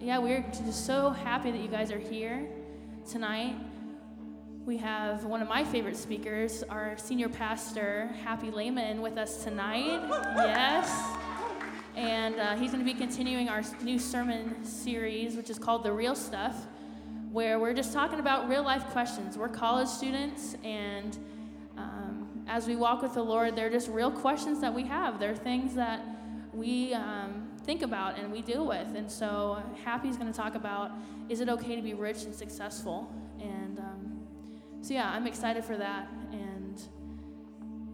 yeah, we're just so happy that you guys are here tonight. We have one of my favorite speakers, our senior pastor, Happy Leman, with us tonight. Yes. And uh, he's going to be continuing our new sermon series, which is called The Real Stuff, where we're just talking about real life questions. We're college students, and um, as we walk with the Lord, they're just real questions that we have. They're things that we um, think about and we deal with. And so, Happy's going to talk about is it okay to be rich and successful? And um, so, yeah, I'm excited for that. And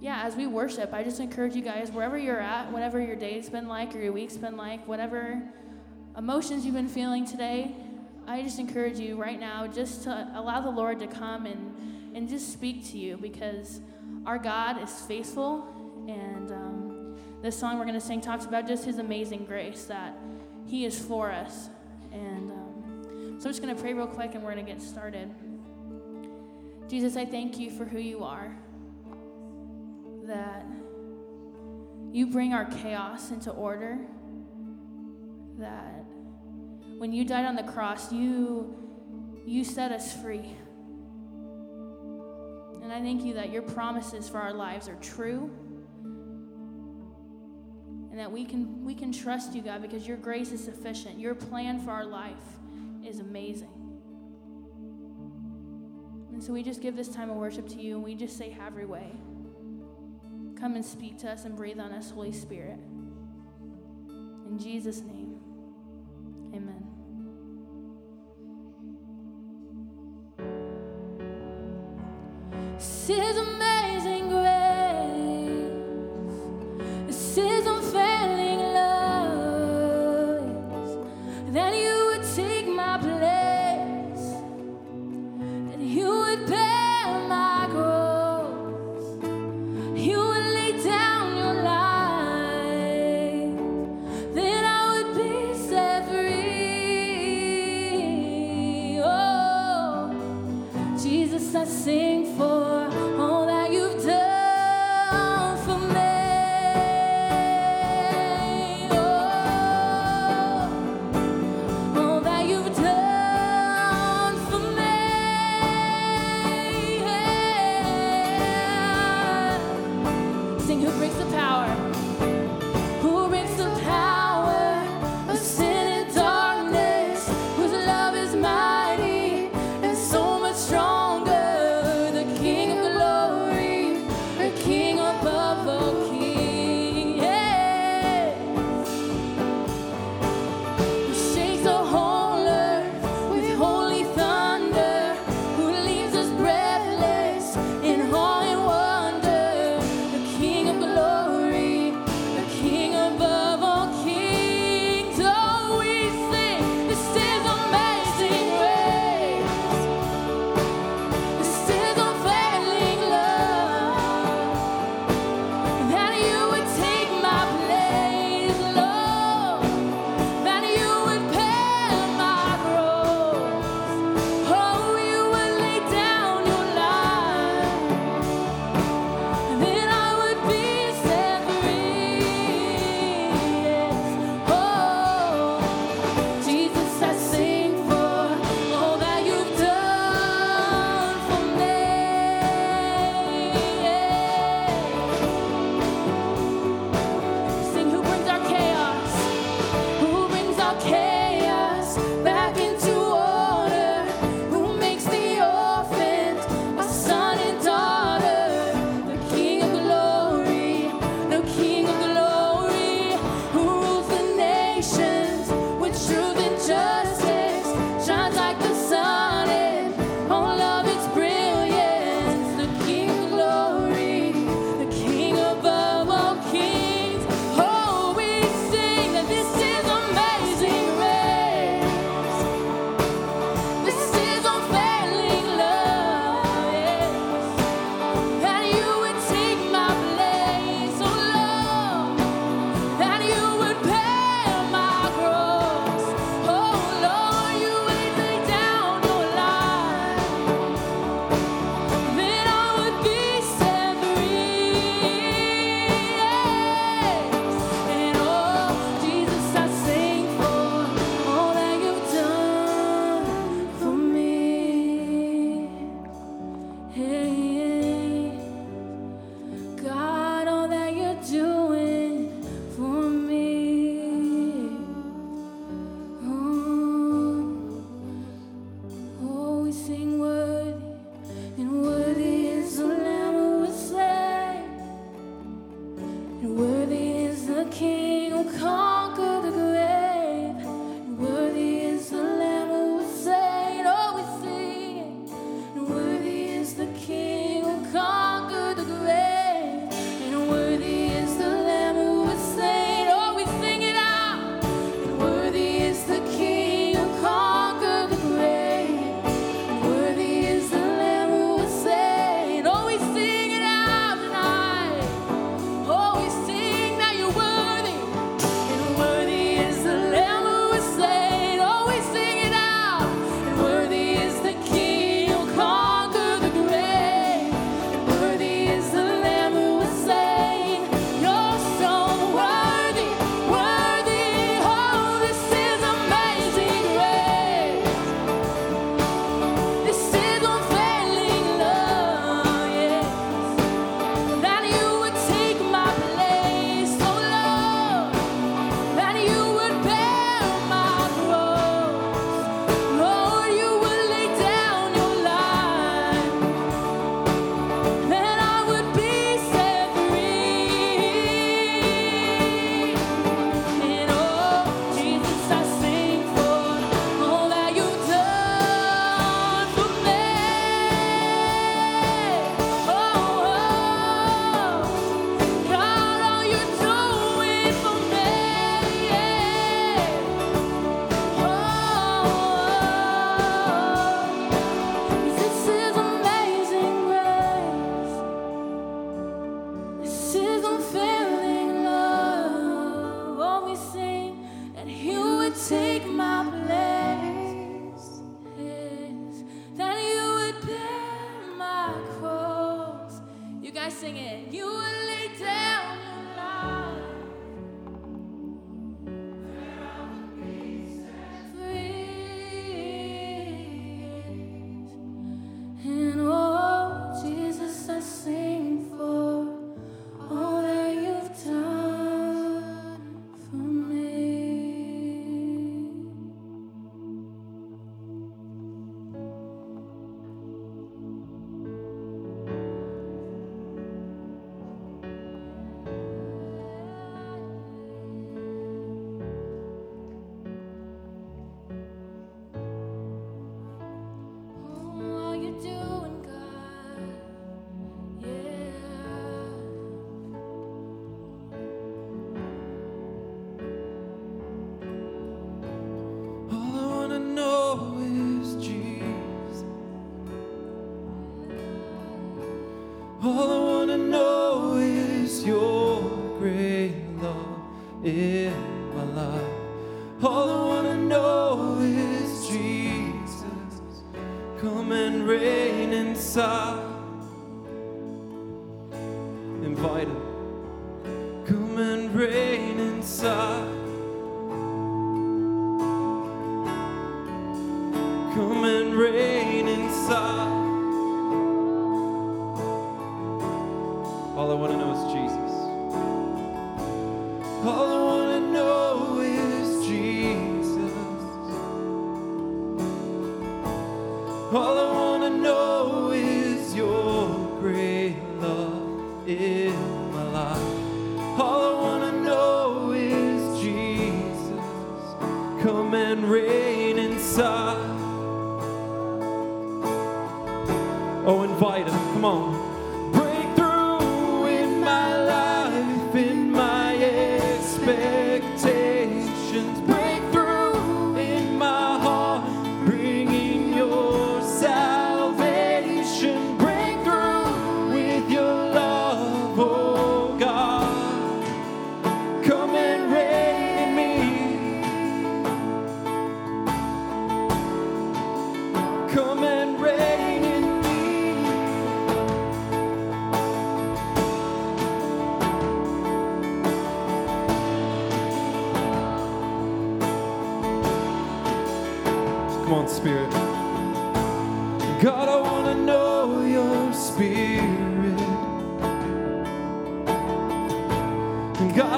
yeah, as we worship, I just encourage you guys, wherever you're at, whatever your day's been like or your week's been like, whatever emotions you've been feeling today, I just encourage you right now just to allow the Lord to come and, and just speak to you because our God is faithful. And um, this song we're going to sing talks about just his amazing grace that he is for us. And um, so I'm just going to pray real quick and we're going to get started. Jesus, I thank you for who you are that you bring our chaos into order, that when you died on the cross, you, you set us free. And I thank you that your promises for our lives are true. And that we can, we can trust you, God, because your grace is sufficient. Your plan for our life is amazing. And so we just give this time of worship to you and we just say, Have your way. Come and speak to us and breathe on us, Holy Spirit. In Jesus' name, amen. This is amazing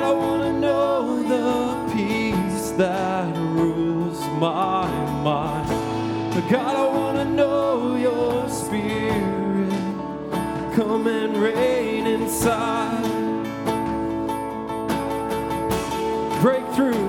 I wanna know the peace that rules my mind. God, I wanna know your spirit. Come and reign inside. Breakthrough.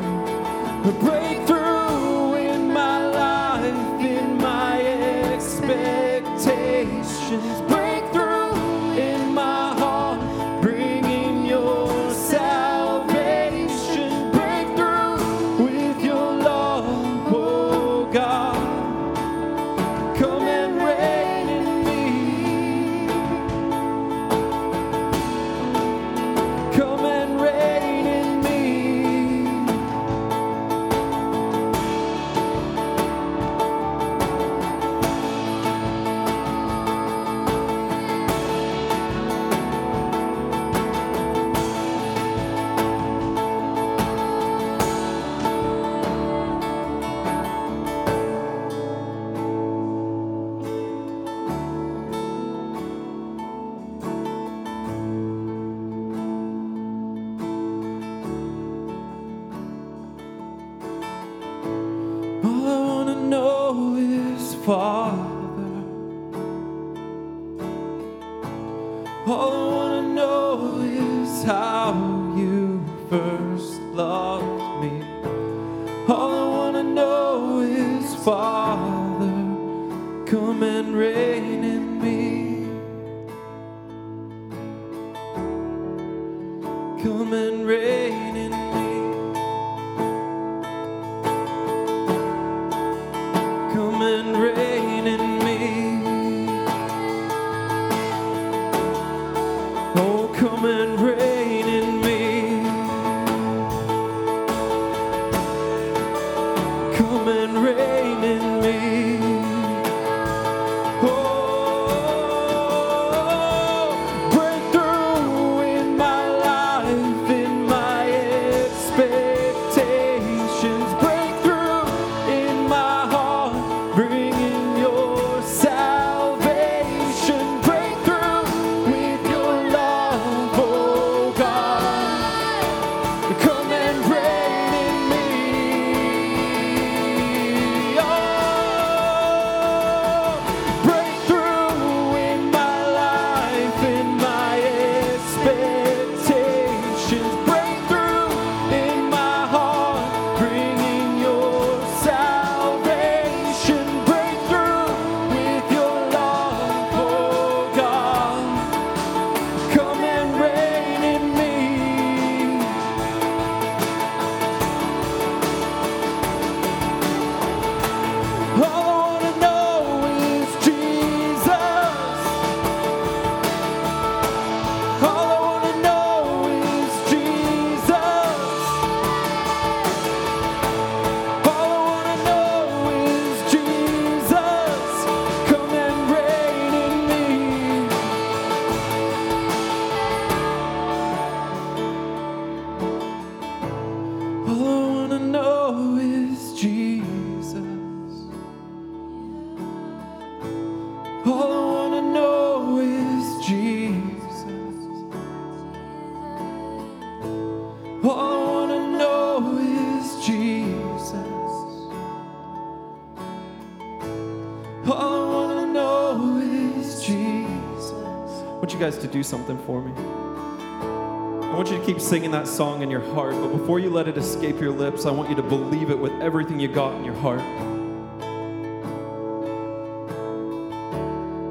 guys to do something for me. I want you to keep singing that song in your heart, but before you let it escape your lips, I want you to believe it with everything you got in your heart.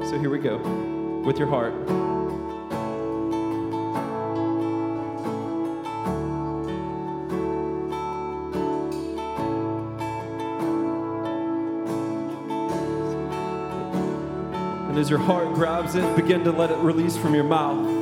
So here we go, with your heart. as your heart grabs it, begin to let it release from your mouth.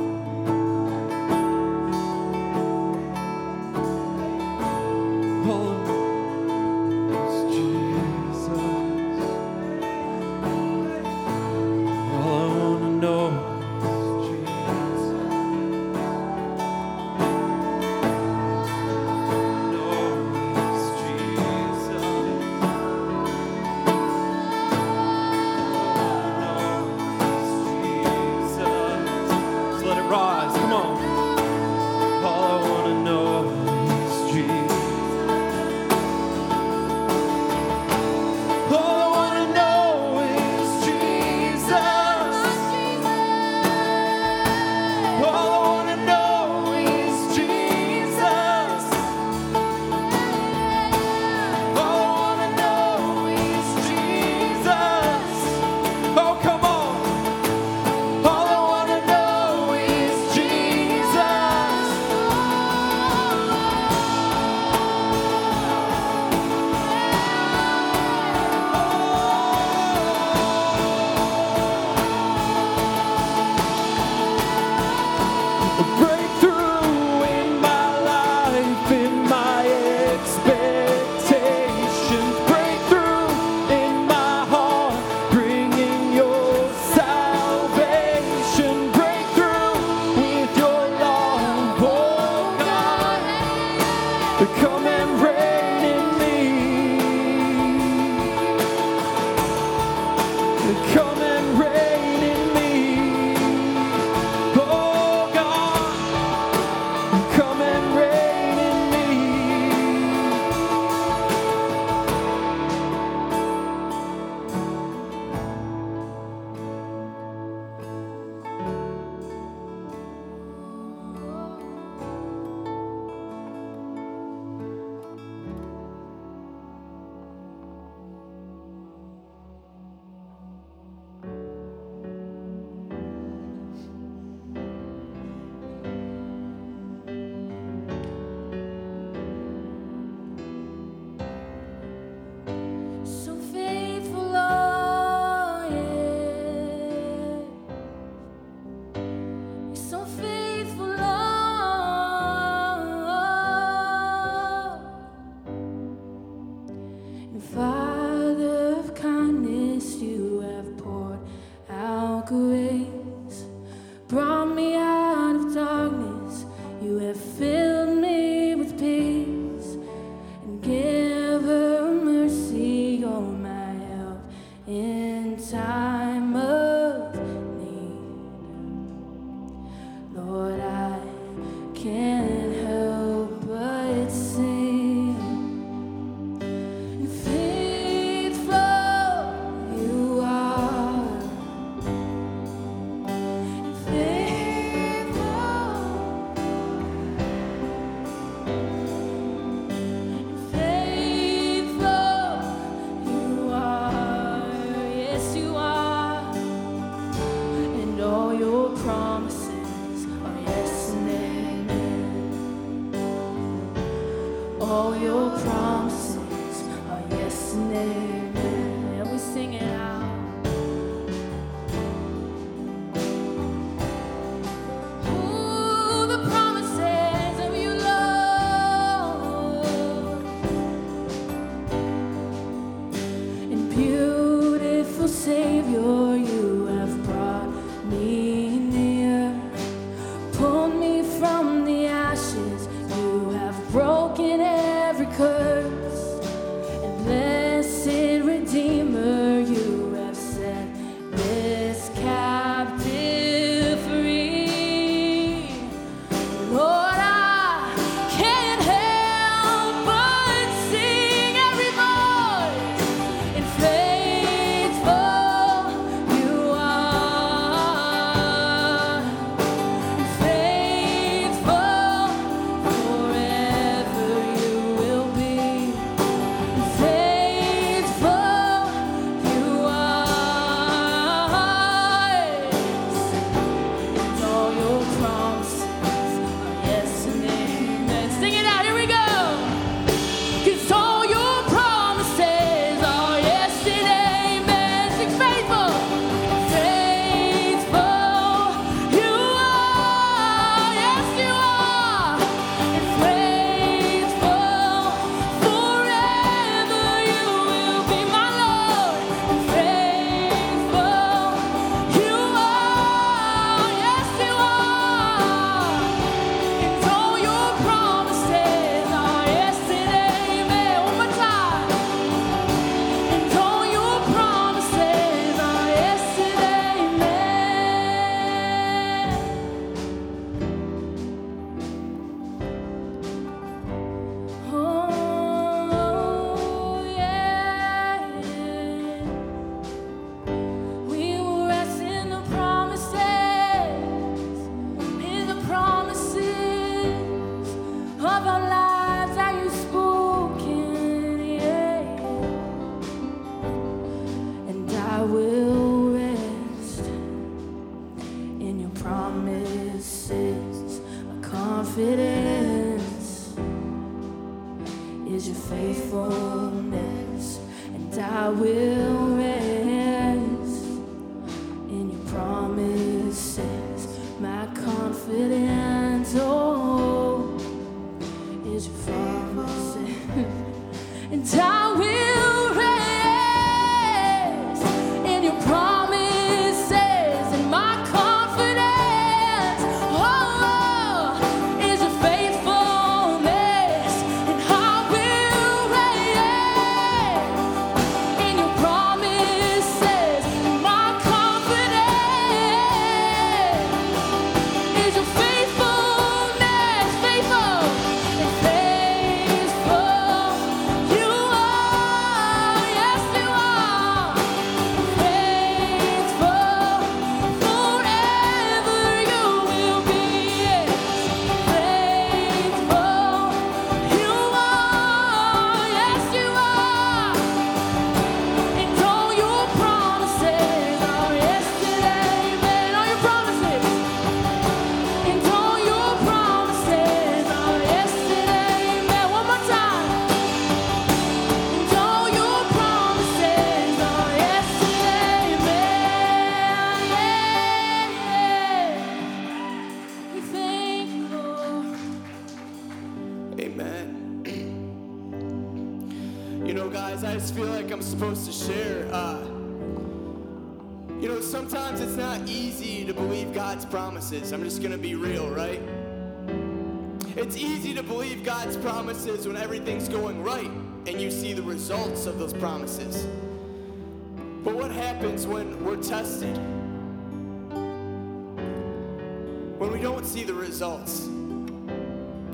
See the results.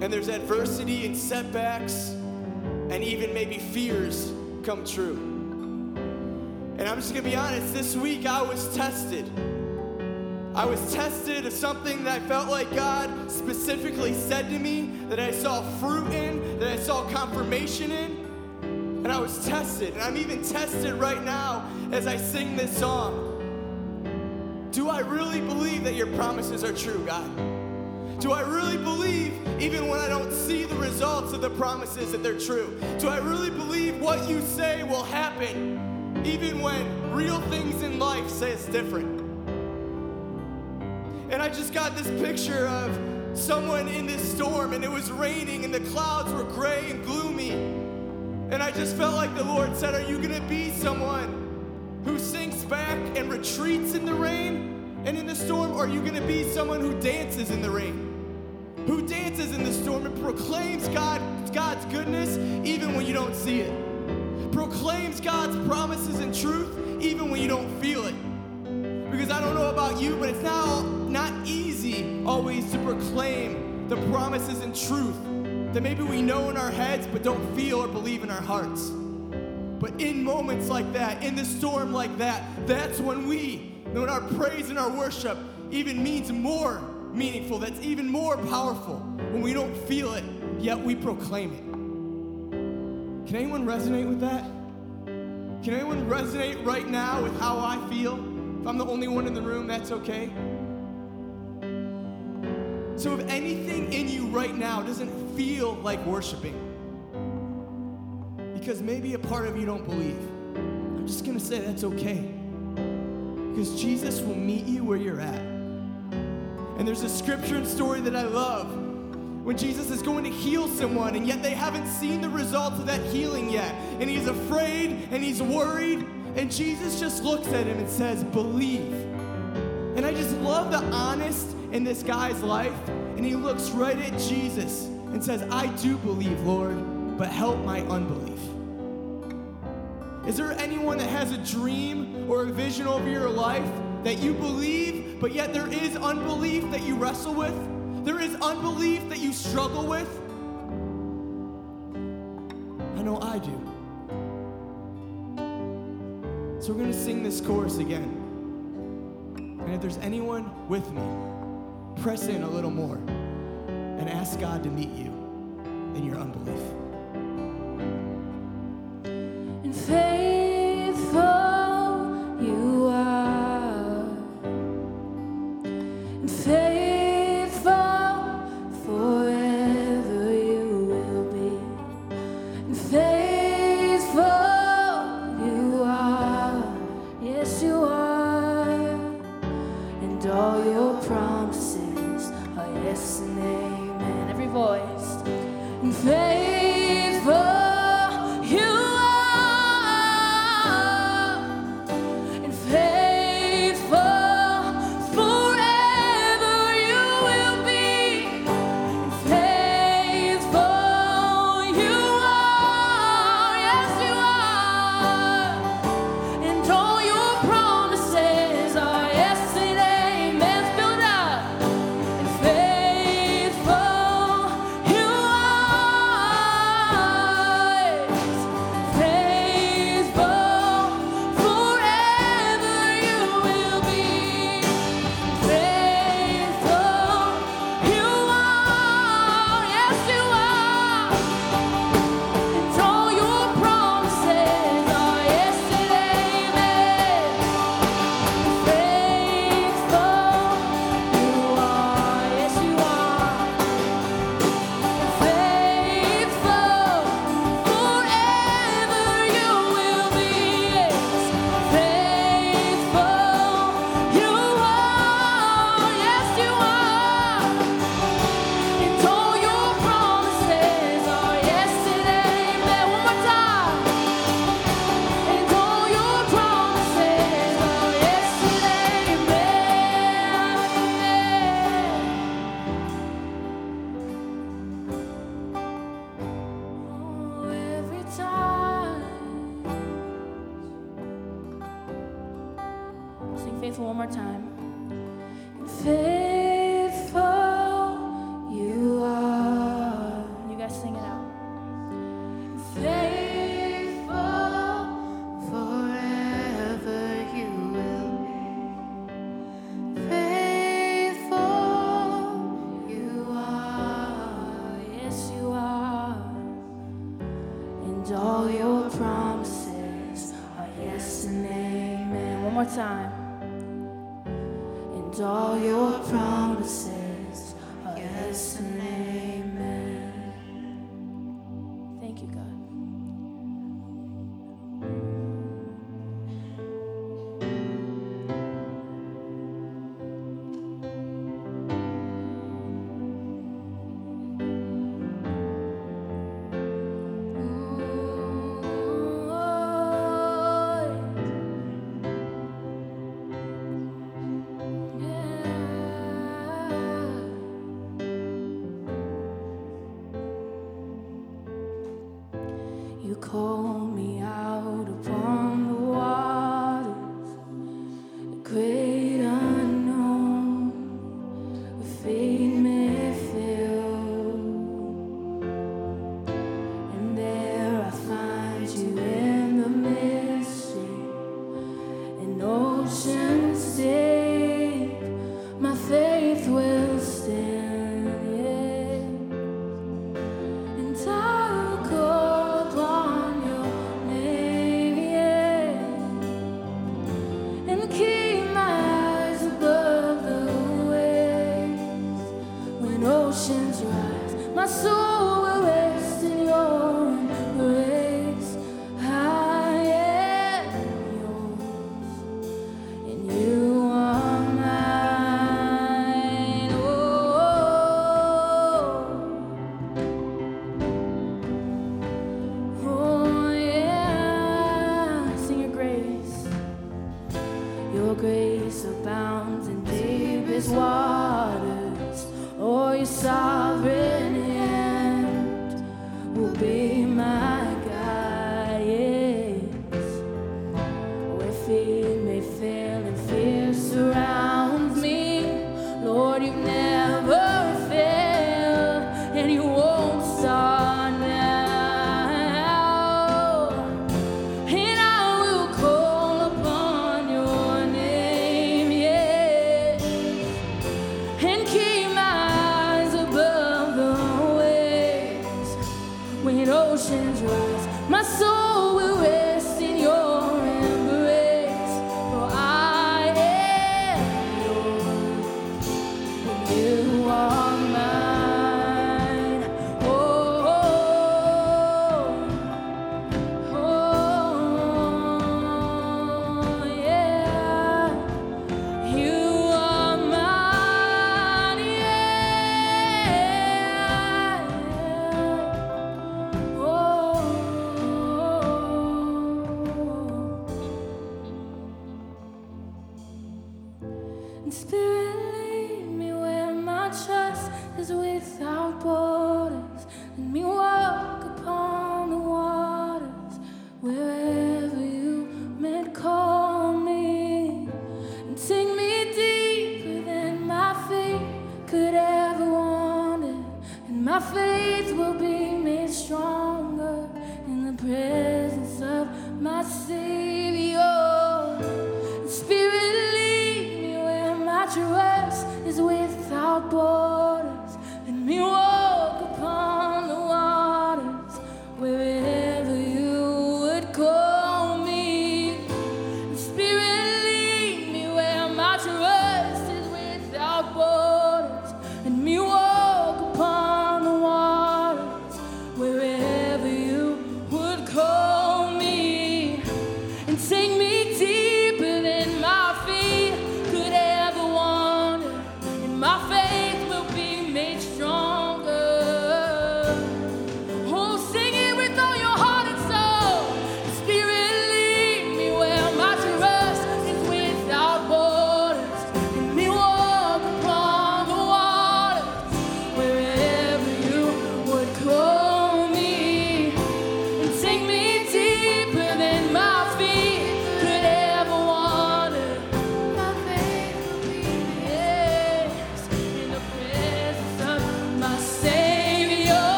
And there's adversity and setbacks and even maybe fears come true. And I'm just gonna be honest, this week I was tested. I was tested of something that I felt like God specifically said to me, that I saw fruit in, that I saw confirmation in. And I was tested, and I'm even tested right now as I sing this song. Do I really believe that your promises are true, God? Do I really believe, even when I don't see the results of the promises, that they're true? Do I really believe what you say will happen, even when real things in life say it's different? And I just got this picture of someone in this storm, and it was raining, and the clouds were gray and gloomy. And I just felt like the Lord said, Are you gonna be someone who sinks back and retreats in the rain and in the storm? Or are you gonna be someone who dances in the rain? Who dances in the storm and proclaims God, God's goodness even when you don't see it? Proclaims God's promises and truth even when you don't feel it. Because I don't know about you, but it's now not easy always to proclaim the promises and truth that maybe we know in our heads but don't feel or believe in our hearts. But in moments like that, in the storm like that, that's when we, when our praise and our worship even means more meaningful, that's even more powerful when we don't feel it, yet we proclaim it. Can anyone resonate with that? Can anyone resonate right now with how I feel? If I'm the only one in the room, that's okay. So, if anything in you right now doesn't feel like worshiping, because maybe a part of you don't believe, I'm just gonna say that's okay. Because Jesus will meet you where you're at. And there's a scripture and story that I love when Jesus is going to heal someone, and yet they haven't seen the results of that healing yet. And he's afraid and he's worried, and Jesus just looks at him and says, Believe. And I just love the honest in this guy's life. And he looks right at Jesus and says, I do believe, Lord, but help my unbelief. Is there anyone that has a dream or a vision over your life that you believe, but yet there is unbelief that you wrestle with? There is unbelief that you struggle with? I know I do. So we're going to sing this chorus again. And if there's anyone with me, press in a little more and ask God to meet you in your unbelief.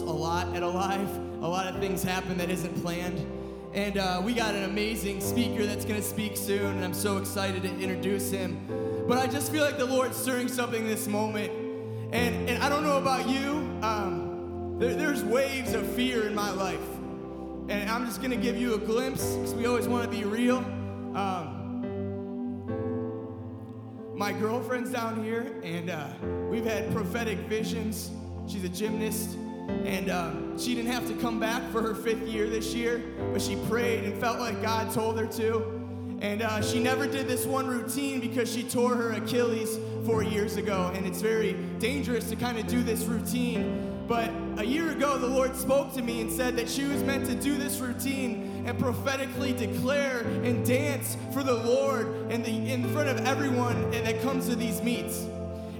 A lot at Alive. A lot of things happen that isn't planned, and uh, we got an amazing speaker that's gonna speak soon, and I'm so excited to introduce him. But I just feel like the Lord's stirring something this moment, and and I don't know about you. Um, there, there's waves of fear in my life, and I'm just gonna give you a glimpse because we always want to be real. Um, my girlfriend's down here, and uh, we've had prophetic visions. She's a gymnast, and um, she didn't have to come back for her fifth year this year, but she prayed and felt like God told her to. And uh, she never did this one routine because she tore her Achilles four years ago, and it's very dangerous to kind of do this routine. But a year ago, the Lord spoke to me and said that she was meant to do this routine and prophetically declare and dance for the Lord in, the, in front of everyone that comes to these meets.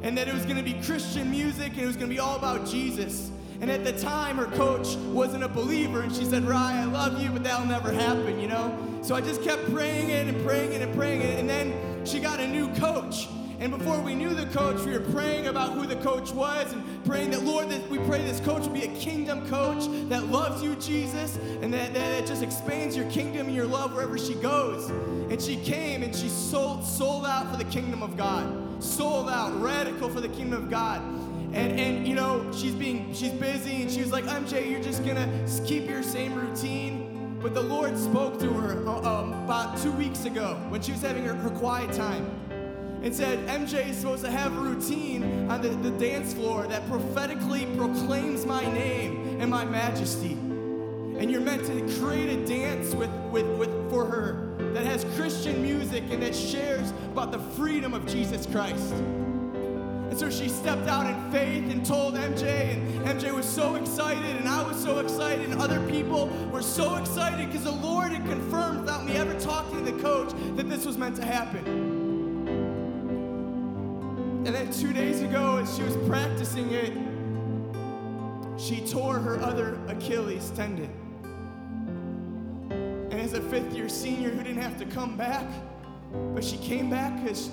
And that it was gonna be Christian music and it was gonna be all about Jesus. And at the time, her coach wasn't a believer, and she said, Rye, I love you, but that'll never happen, you know? So I just kept praying it and praying it and praying it, and then she got a new coach. And before we knew the coach, we were praying about who the coach was and praying that, Lord, that we pray this coach will be a kingdom coach that loves you, Jesus, and that, that, just expands your kingdom and your love wherever she goes. And she came and she sold, sold out for the kingdom of God, sold out, radical for the kingdom of God. And, and you know, she's being she's busy and she was like, MJ, you're just gonna keep your same routine. But the Lord spoke to her uh, um, about two weeks ago when she was having her, her quiet time and said, MJ is supposed to have a routine on the, the dance floor that prophetically proclaims my name and my majesty. And you're meant to create a dance with, with, with, for her that has Christian music and that shares about the freedom of Jesus Christ. So she stepped out in faith and told MJ, and MJ was so excited, and I was so excited, and other people were so excited because the Lord had confirmed without me ever talking to the coach that this was meant to happen. And then two days ago, as she was practicing it, she tore her other Achilles tendon. And as a fifth year senior who didn't have to come back, but she came back because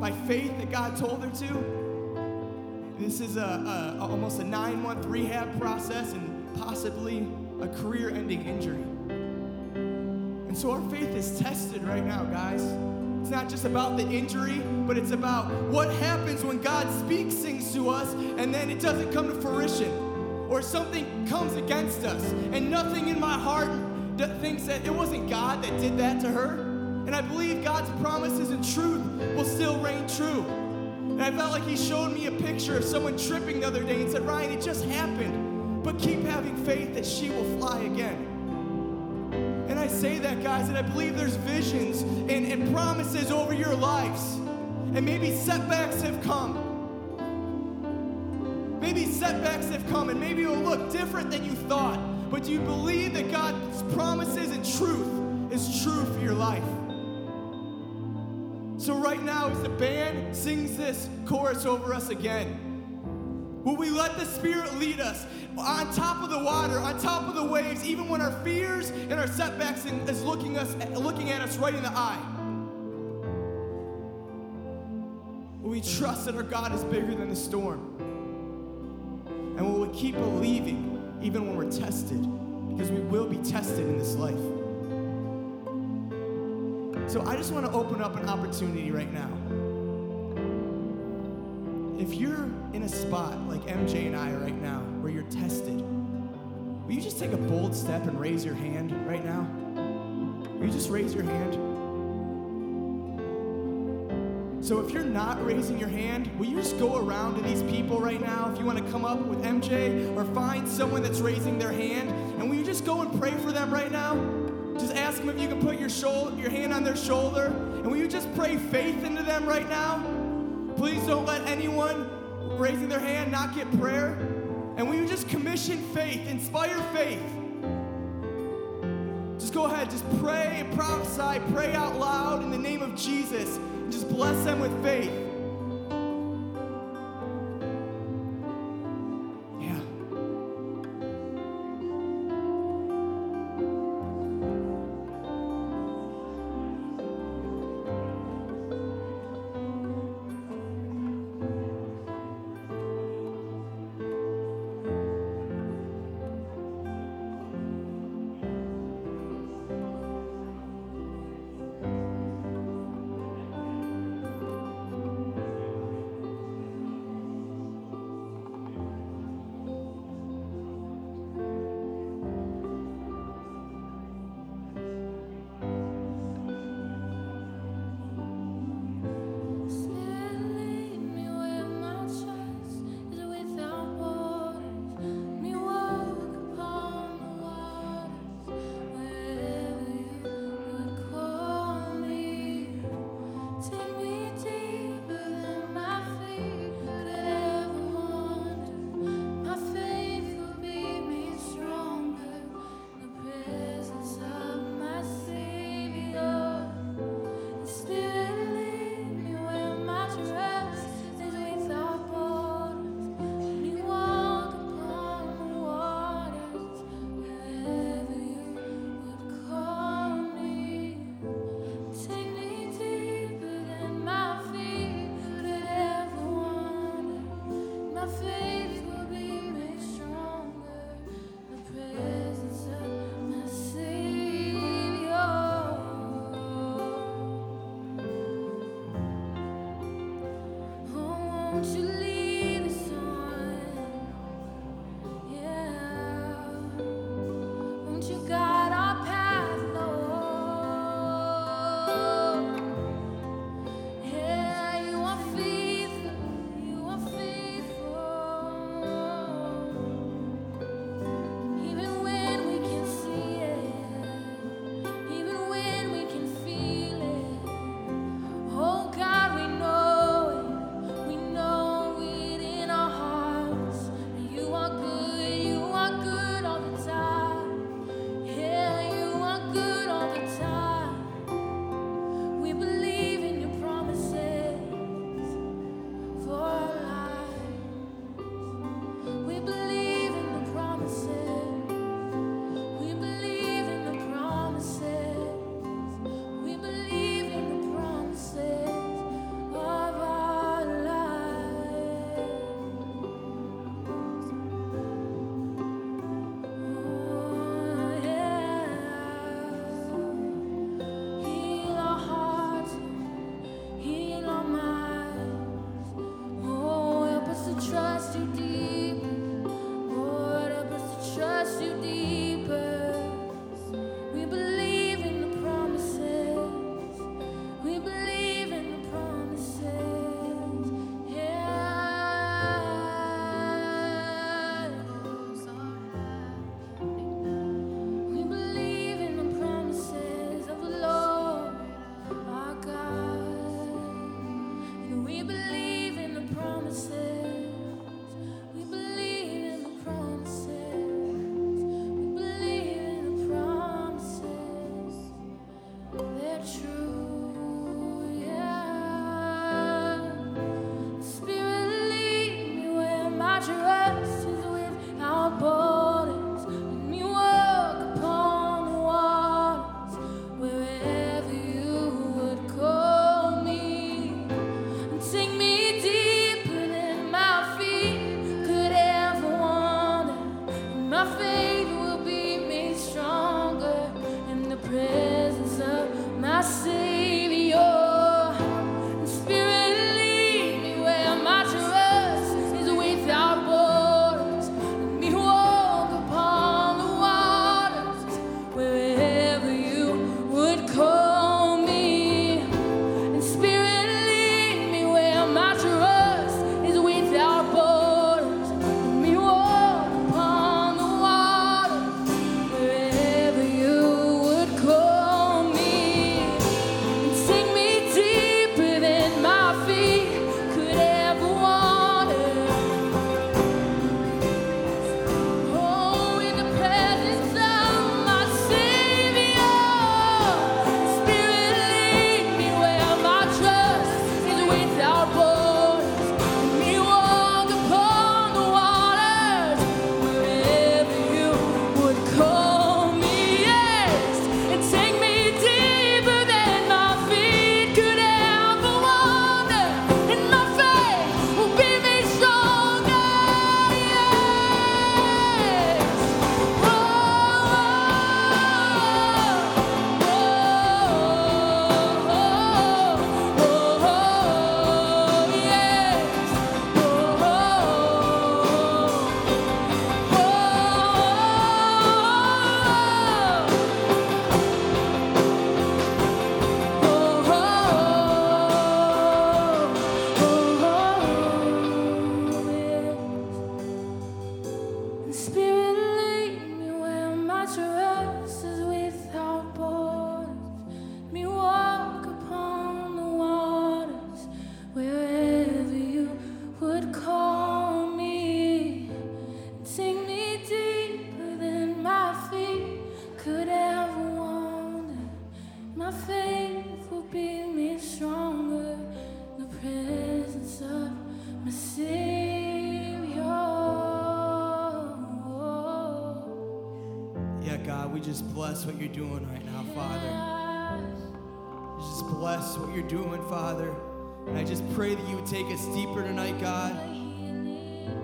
by faith that God told her to. This is a, a almost a nine month rehab process and possibly a career ending injury. And so our faith is tested right now, guys. It's not just about the injury, but it's about what happens when God speaks things to us and then it doesn't come to fruition. Or something comes against us, and nothing in my heart thinks that it wasn't God that did that to her. And I believe God's promises and truth will still reign true. And I felt like He showed me a picture of someone tripping the other day and said, Ryan, it just happened, but keep having faith that she will fly again. And I say that, guys, and I believe there's visions and, and promises over your lives. And maybe setbacks have come. Maybe setbacks have come, and maybe it will look different than you thought. But do you believe that God's promises and truth is true for your life? So, right now, as the band sings this chorus over us again, will we let the Spirit lead us on top of the water, on top of the waves, even when our fears and our setbacks is looking, us, looking at us right in the eye? Will we trust that our God is bigger than the storm? And will we keep believing even when we're tested? Because we will be tested in this life. So I just want to open up an opportunity right now. If you're in a spot like MJ and I right now, where you're tested, will you just take a bold step and raise your hand right now? Will you just raise your hand? So if you're not raising your hand, will you just go around to these people right now? If you want to come up with MJ or find someone that's raising their hand, and will you just go and pray for them right now? Ask them if you can put your shoulder, your hand on their shoulder, and will you just pray faith into them right now? Please don't let anyone raising their hand not get prayer. And will you just commission faith, inspire faith? Just go ahead, just pray and prophesy, pray out loud in the name of Jesus, and just bless them with faith. doing right now, Father. Just bless what you're doing, Father. And I just pray that you would take us deeper tonight, God.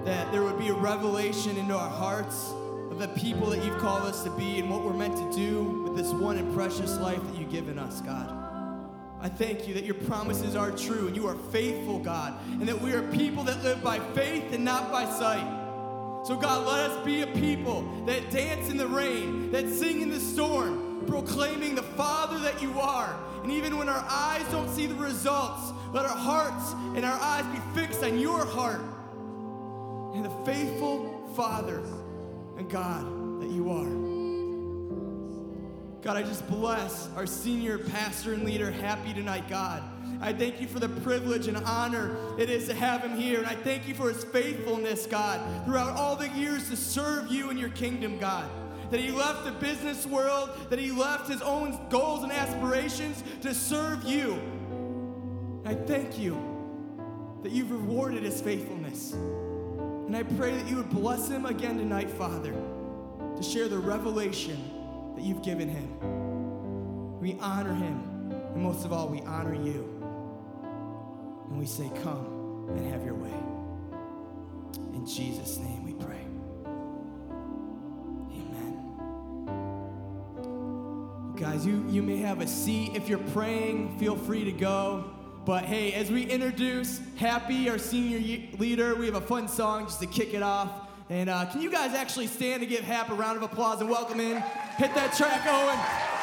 That there would be a revelation into our hearts of the people that you've called us to be and what we're meant to do with this one and precious life that you've given us, God. I thank you that your promises are true and you are faithful, God, and that we are people that live by faith and not by sight. So, God, let us be a people that dance in the rain, that sing in the storm, proclaiming the Father that you are. And even when our eyes don't see the results, let our hearts and our eyes be fixed on your heart and the faithful Father and God that you are. God, I just bless our senior pastor and leader, Happy Tonight, God. I thank you for the privilege and honor it is to have him here. And I thank you for his faithfulness, God, throughout all the years to serve you and your kingdom, God. That he left the business world, that he left his own goals and aspirations to serve you. I thank you that you've rewarded his faithfulness. And I pray that you would bless him again tonight, Father, to share the revelation that you've given him. We honor him, and most of all, we honor you. And we say, Come and have your way. In Jesus' name Guys, you, you may have a seat. If you're praying, feel free to go. But hey, as we introduce Happy, our senior leader, we have a fun song just to kick it off. And uh, can you guys actually stand to give Hap a round of applause and welcome in? Hit that track, Owen.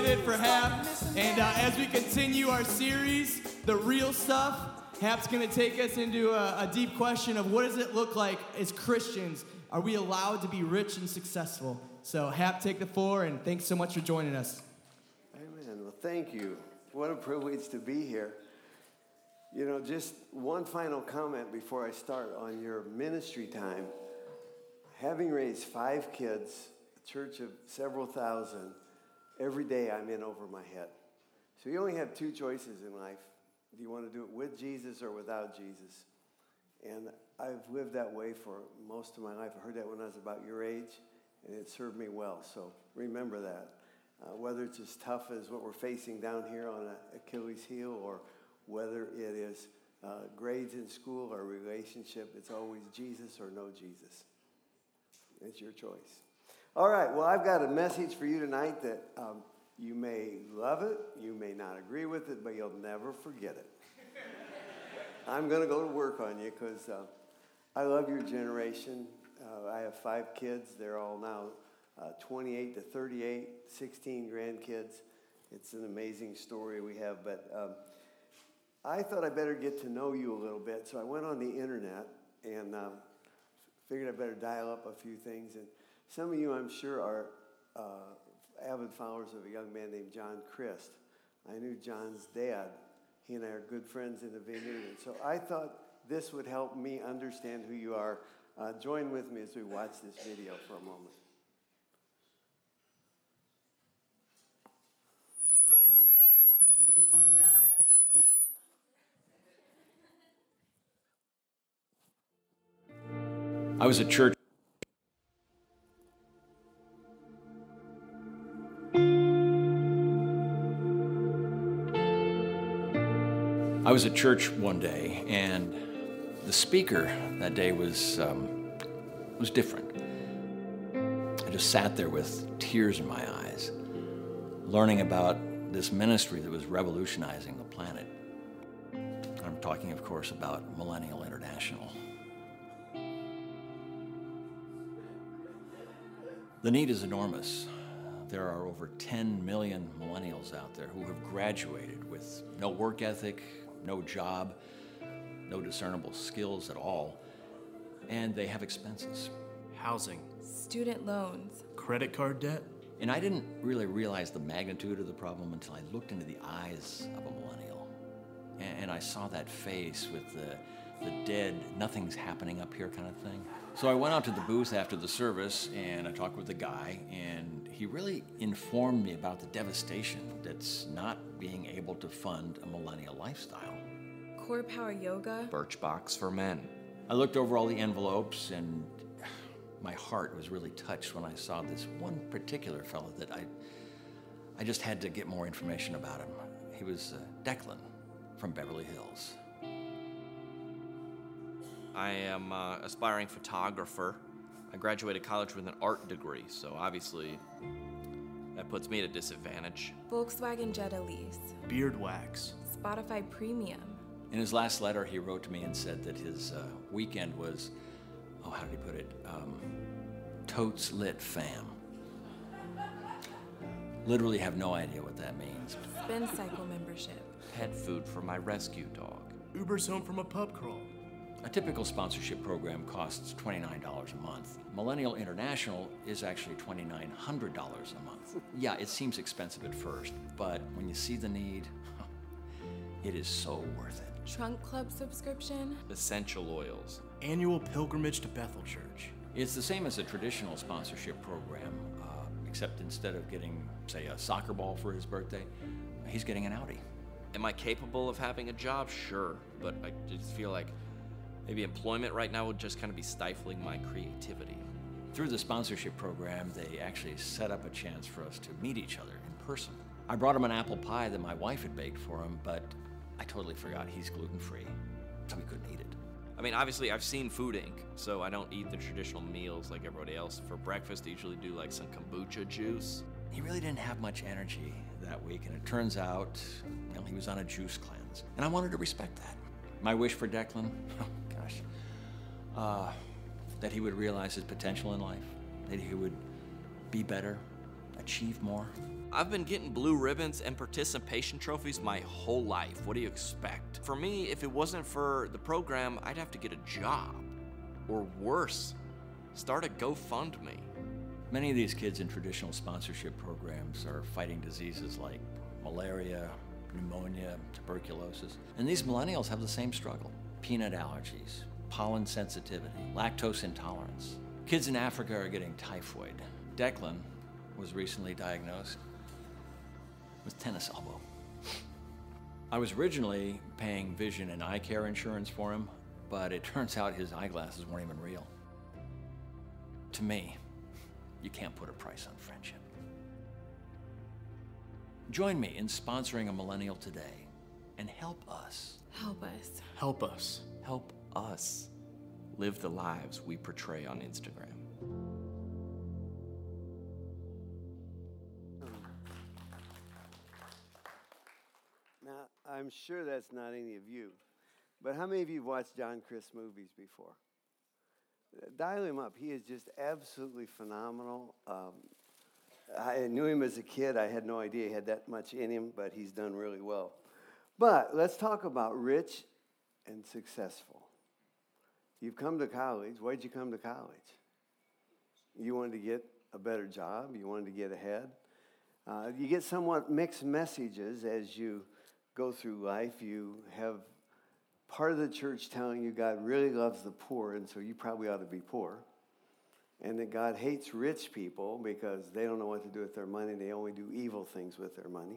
For Hap. And uh, as we continue our series, The Real Stuff, Hap's going to take us into a, a deep question of what does it look like as Christians? Are we allowed to be rich and successful? So, Hap, take the floor, and thanks so much for joining us. Amen. Well, thank you. What a privilege to be here. You know, just one final comment before I start on your ministry time. Having raised five kids, a church of several thousand, every day I'm in over my head. So you only have two choices in life. Do you want to do it with Jesus or without Jesus? And I've lived that way for most of my life. I heard that when I was about your age, and it served me well. So remember that. Uh, whether it's as tough as what we're facing down here on Achilles' heel, or whether it is uh, grades in school or relationship, it's always Jesus or no Jesus. It's your choice. All right, well, I've got a message for you tonight that um, you may love it, you may not agree with it, but you'll never forget it. I'm going to go to work on you because uh, I love your generation. Uh, I have five kids, they're all now uh, 28 to 38, 16 grandkids. It's an amazing story we have, but um, I thought I better get to know you a little bit, so I went on the internet and um, figured I better dial up a few things. and some of you, I'm sure, are uh, avid followers of a young man named John Crist. I knew John's dad. He and I are good friends in the vineyard. And so I thought this would help me understand who you are. Uh, join with me as we watch this video for a moment. I was at church was at church one day, and the speaker that day was um, was different. I just sat there with tears in my eyes, learning about this ministry that was revolutionizing the planet. I'm talking, of course, about Millennial International. The need is enormous. There are over 10 million millennials out there who have graduated with no work ethic, no job, no discernible skills at all, and they have expenses. Housing, student loans, credit card debt. And I didn't really realize the magnitude of the problem until I looked into the eyes of a millennial. And I saw that face with the, the dead, nothing's happening up here kind of thing. So I went out to the booth after the service and I talked with the guy, and he really informed me about the devastation that's not being able to fund a millennial lifestyle. Core Power Yoga. Birchbox for men. I looked over all the envelopes and my heart was really touched when I saw this one particular fellow that I, I just had to get more information about him. He was uh, Declan from Beverly Hills. I am uh, aspiring photographer. I graduated college with an art degree, so obviously that puts me at a disadvantage. Volkswagen Jetta lease. Beard wax. Spotify Premium. In his last letter, he wrote to me and said that his uh, weekend was, oh, how did he put it? Um, totes lit fam. Literally have no idea what that means. Spin Cycle membership. Pet food for my rescue dog. Uber's home from a pub crawl. A typical sponsorship program costs $29 a month. Millennial International is actually $2,900 a month. Yeah, it seems expensive at first, but when you see the need, it is so worth it. Trunk Club subscription. Essential oils. Annual pilgrimage to Bethel Church. It's the same as a traditional sponsorship program, uh, except instead of getting, say, a soccer ball for his birthday, he's getting an Audi. Am I capable of having a job? Sure, but I just feel like maybe employment right now would just kind of be stifling my creativity. Through the sponsorship program, they actually set up a chance for us to meet each other in person. I brought him an apple pie that my wife had baked for him, but I totally forgot he's gluten free, so he couldn't eat it. I mean, obviously, I've seen Food Inc., so I don't eat the traditional meals like everybody else. For breakfast, I usually do like some kombucha juice. He really didn't have much energy that week, and it turns out you know, he was on a juice cleanse. And I wanted to respect that. My wish for Declan, gosh, uh, that he would realize his potential in life, that he would be better, achieve more. I've been getting blue ribbons and participation trophies my whole life. What do you expect? For me, if it wasn't for the program, I'd have to get a job. Or worse, start a GoFundMe. Many of these kids in traditional sponsorship programs are fighting diseases like malaria, pneumonia, tuberculosis. And these millennials have the same struggle peanut allergies, pollen sensitivity, lactose intolerance. Kids in Africa are getting typhoid. Declan was recently diagnosed with tennis elbow. I was originally paying vision and eye care insurance for him, but it turns out his eyeglasses weren't even real. To me, you can't put a price on friendship. Join me in sponsoring a millennial today and help us. Help us. Help us. Help us live the lives we portray on Instagram. Now, I'm sure that's not any of you, but how many of you have watched John Crist movies before? Dial him up. He is just absolutely phenomenal. Um, I knew him as a kid. I had no idea he had that much in him, but he's done really well. But let's talk about rich and successful. You've come to college. Why'd you come to college? You wanted to get a better job, you wanted to get ahead. Uh, you get somewhat mixed messages as you go through life. You have part of the church telling you God really loves the poor, and so you probably ought to be poor. And that God hates rich people because they don't know what to do with their money. They only do evil things with their money.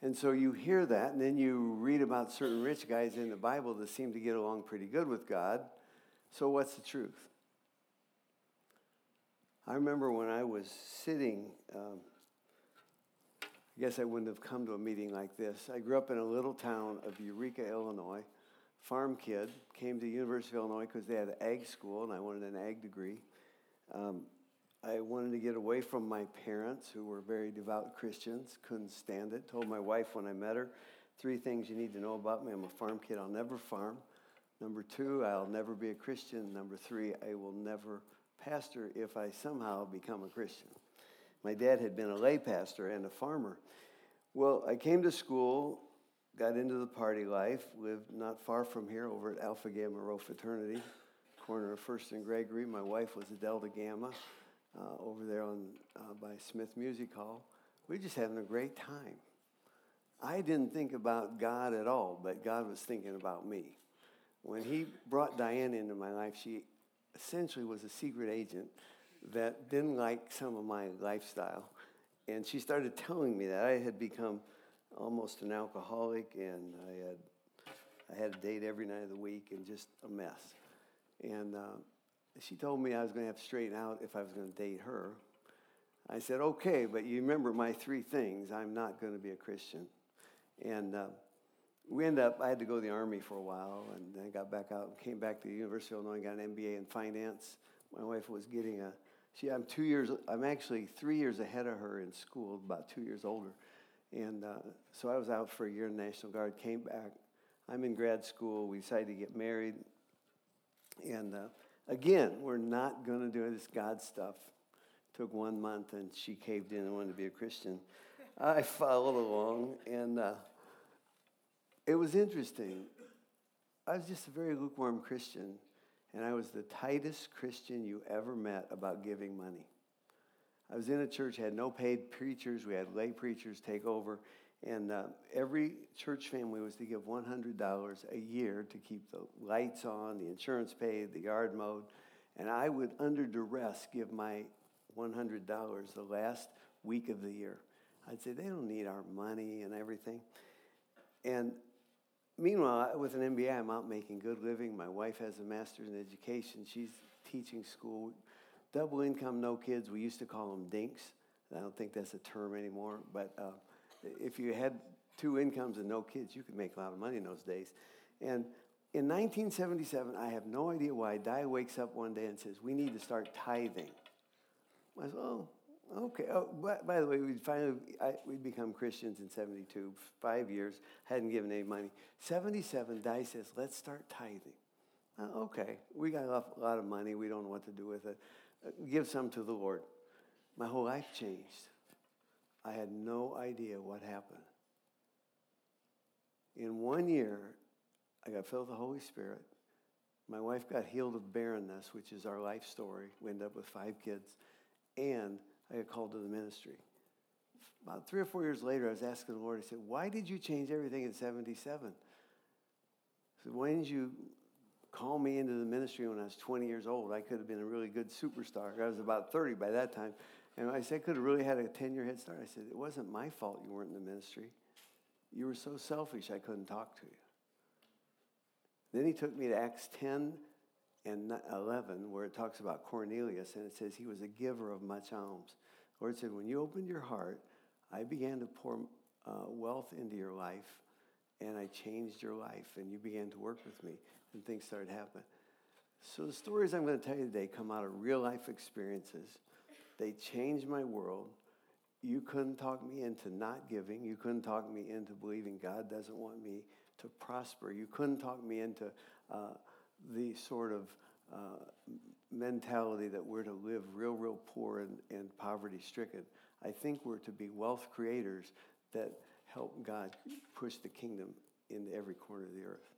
And so you hear that, and then you read about certain rich guys in the Bible that seem to get along pretty good with God. So, what's the truth? I remember when I was sitting, um, I guess I wouldn't have come to a meeting like this. I grew up in a little town of Eureka, Illinois. Farm kid, came to University of Illinois because they had an ag school, and I wanted an ag degree. Um, I wanted to get away from my parents, who were very devout Christians, couldn't stand it. Told my wife when I met her, three things you need to know about me. I'm a farm kid, I'll never farm. Number two, I'll never be a Christian. Number three, I will never pastor if I somehow become a Christian. My dad had been a lay pastor and a farmer. Well, I came to school, got into the party life, lived not far from here over at Alpha Gamma Rho Fraternity, corner of First and Gregory. My wife was a Delta Gamma uh, over there on, uh, by Smith Music Hall. We were just having a great time. I didn't think about God at all, but God was thinking about me. When He brought Diane into my life, she essentially was a secret agent that didn't like some of my lifestyle. And she started telling me that I had become almost an alcoholic and I had I had a date every night of the week and just a mess. And uh, she told me I was going to have to straighten out if I was going to date her. I said, okay, but you remember my three things. I'm not going to be a Christian. And uh, we ended up, I had to go to the Army for a while, and then I got back out and came back to the University of Illinois and got an MBA in finance. My wife was getting a, she, I'm two years, I'm actually three years ahead of her in school, about two years older. And uh, so I was out for a year in the National Guard, came back. I'm in grad school. We decided to get married. And uh, again, we're not going to do this God stuff. Took one month and she caved in and wanted to be a Christian. I followed along and uh, it was interesting. I was just a very lukewarm Christian and I was the tightest Christian you ever met about giving money. I was in a church, had no paid preachers, we had lay preachers take over, and uh, every church family was to give $100 a year to keep the lights on, the insurance paid, the yard mowed. And I would, under duress, give my $100 the last week of the year. I'd say, they don't need our money and everything. And meanwhile, with an MBA, I'm out making good living. My wife has a master's in education. She's teaching school. Double income, no kids. We used to call them dinks. I don't think that's a term anymore. But uh, if you had two incomes and no kids, you could make a lot of money in those days. And in 1977, I have no idea why, Di wakes up one day and says, We need to start tithing. I said, Oh, okay. Oh, by, by the way, we finally I, we'd become Christians in 72, five years, hadn't given any money. 77, Di says, Let's start tithing. Uh, okay, we got a lot of money. We don't know what to do with it. Uh, give some to the Lord. My whole life changed. I had no idea what happened. In one year, I got filled with the Holy Spirit. My wife got healed of barrenness, which is our life story. We ended up with five kids. And I got called to the ministry. About three or four years later, I was asking the Lord, I said, Why did you change everything in 77? I said, Why didn't you call me into the ministry when I was 20 years old? I could have been a really good superstar. I was about 30 by that time. And I said, I could have really had a 10 year head start. I said, It wasn't my fault you weren't in the ministry. You were so selfish, I couldn't talk to you. Then he took me to Acts 10 and 11, where it talks about Cornelius, and it says he was a giver of much alms. The Lord said, When you opened your heart, I began to pour uh, wealth into your life, and I changed your life, and you began to work with me, and things started happening. So the stories I'm going to tell you today come out of real life experiences. They changed my world. You couldn't talk me into not giving. You couldn't talk me into believing God doesn't want me to prosper. You couldn't talk me into uh, the sort of uh, mentality that we're to live real, real poor and, and poverty stricken. I think we're to be wealth creators that help God push the kingdom into every corner of the earth.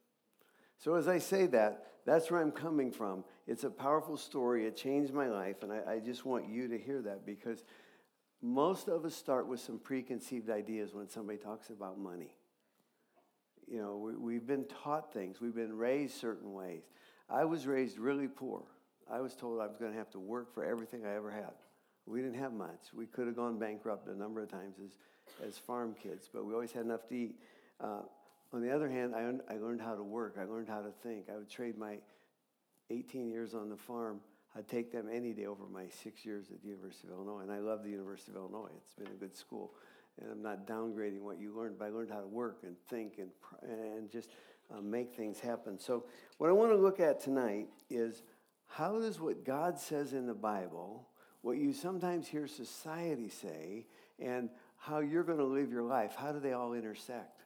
So, as I say that, that's where I'm coming from. It's a powerful story. It changed my life, and I, I just want you to hear that because most of us start with some preconceived ideas when somebody talks about money you know, we, we've been taught things, we've been raised certain ways. I was raised really poor. I was told I was going to have to work for everything I ever had. We didn't have much. We could have gone bankrupt a number of times as, as farm kids, but we always had enough to eat. Uh, on the other hand, I, I learned how to work. I learned how to think. I would trade my 18 years on the farm. I'd take them any day over my six years at the University of Illinois. And I love the University of Illinois. It's been a good school and I'm not downgrading what you learned, but I learned how to work and think and, and just uh, make things happen. So, what I want to look at tonight is how does what God says in the Bible, what you sometimes hear society say, and how you're going to live your life, how do they all intersect?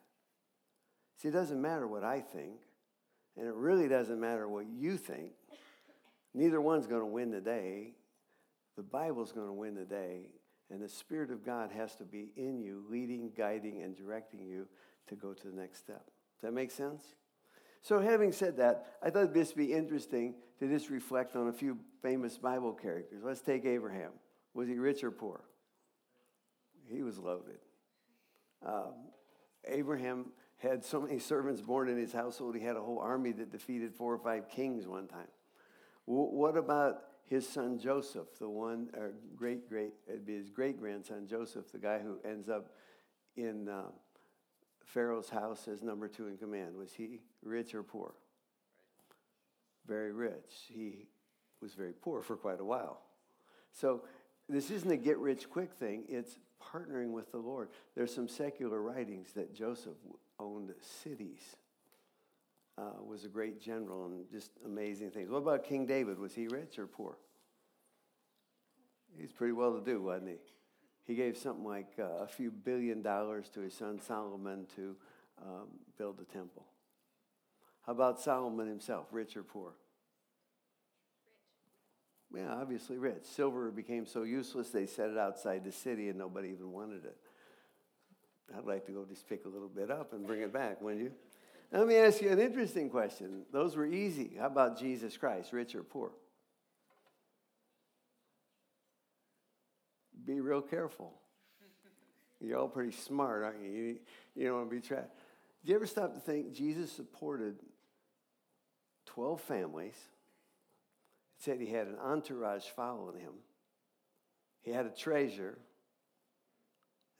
See, it doesn't matter what I think, and it really doesn't matter what you think. Neither one's going to win the day. The Bible's going to win the day and the Spirit of God has to be in you, leading, guiding, and directing you to go to the next step. Does that make sense? So, having said that, I thought this would be interesting to just reflect on a few famous Bible characters. Let's take Abraham. Was he rich or poor? He was loaded. Um, Abraham had so many servants born in his household, he had a whole army that defeated four or five kings one time. W- what about his son Joseph, the one, or great, great, it'd be his great grandson Joseph, the guy who ends up in uh, Pharaoh's house as number two in command. Was he rich or poor? Very rich. He was very poor for quite a while. So this isn't a get rich quick thing, it's partnering with the Lord. There's some secular writings that Joseph owned cities. Uh, was a great general and just amazing things. What about King David? Was he rich or poor? He's pretty well to do, wasn't he? He gave something like uh, a few billion dollars to his son Solomon to um, build the temple. How about Solomon himself, rich or poor? Rich. Yeah, obviously rich. Silver became so useless they set it outside the city and nobody even wanted it. I'd like to go just pick a little bit up and bring it back, wouldn't you? Let me ask you an interesting question. Those were easy. How about Jesus Christ, rich or poor? Be real careful. You're all pretty smart, aren't you? You, you don't want to be trapped. Do you ever stop to think Jesus supported 12 families? It said he had an entourage following him. He had a treasure.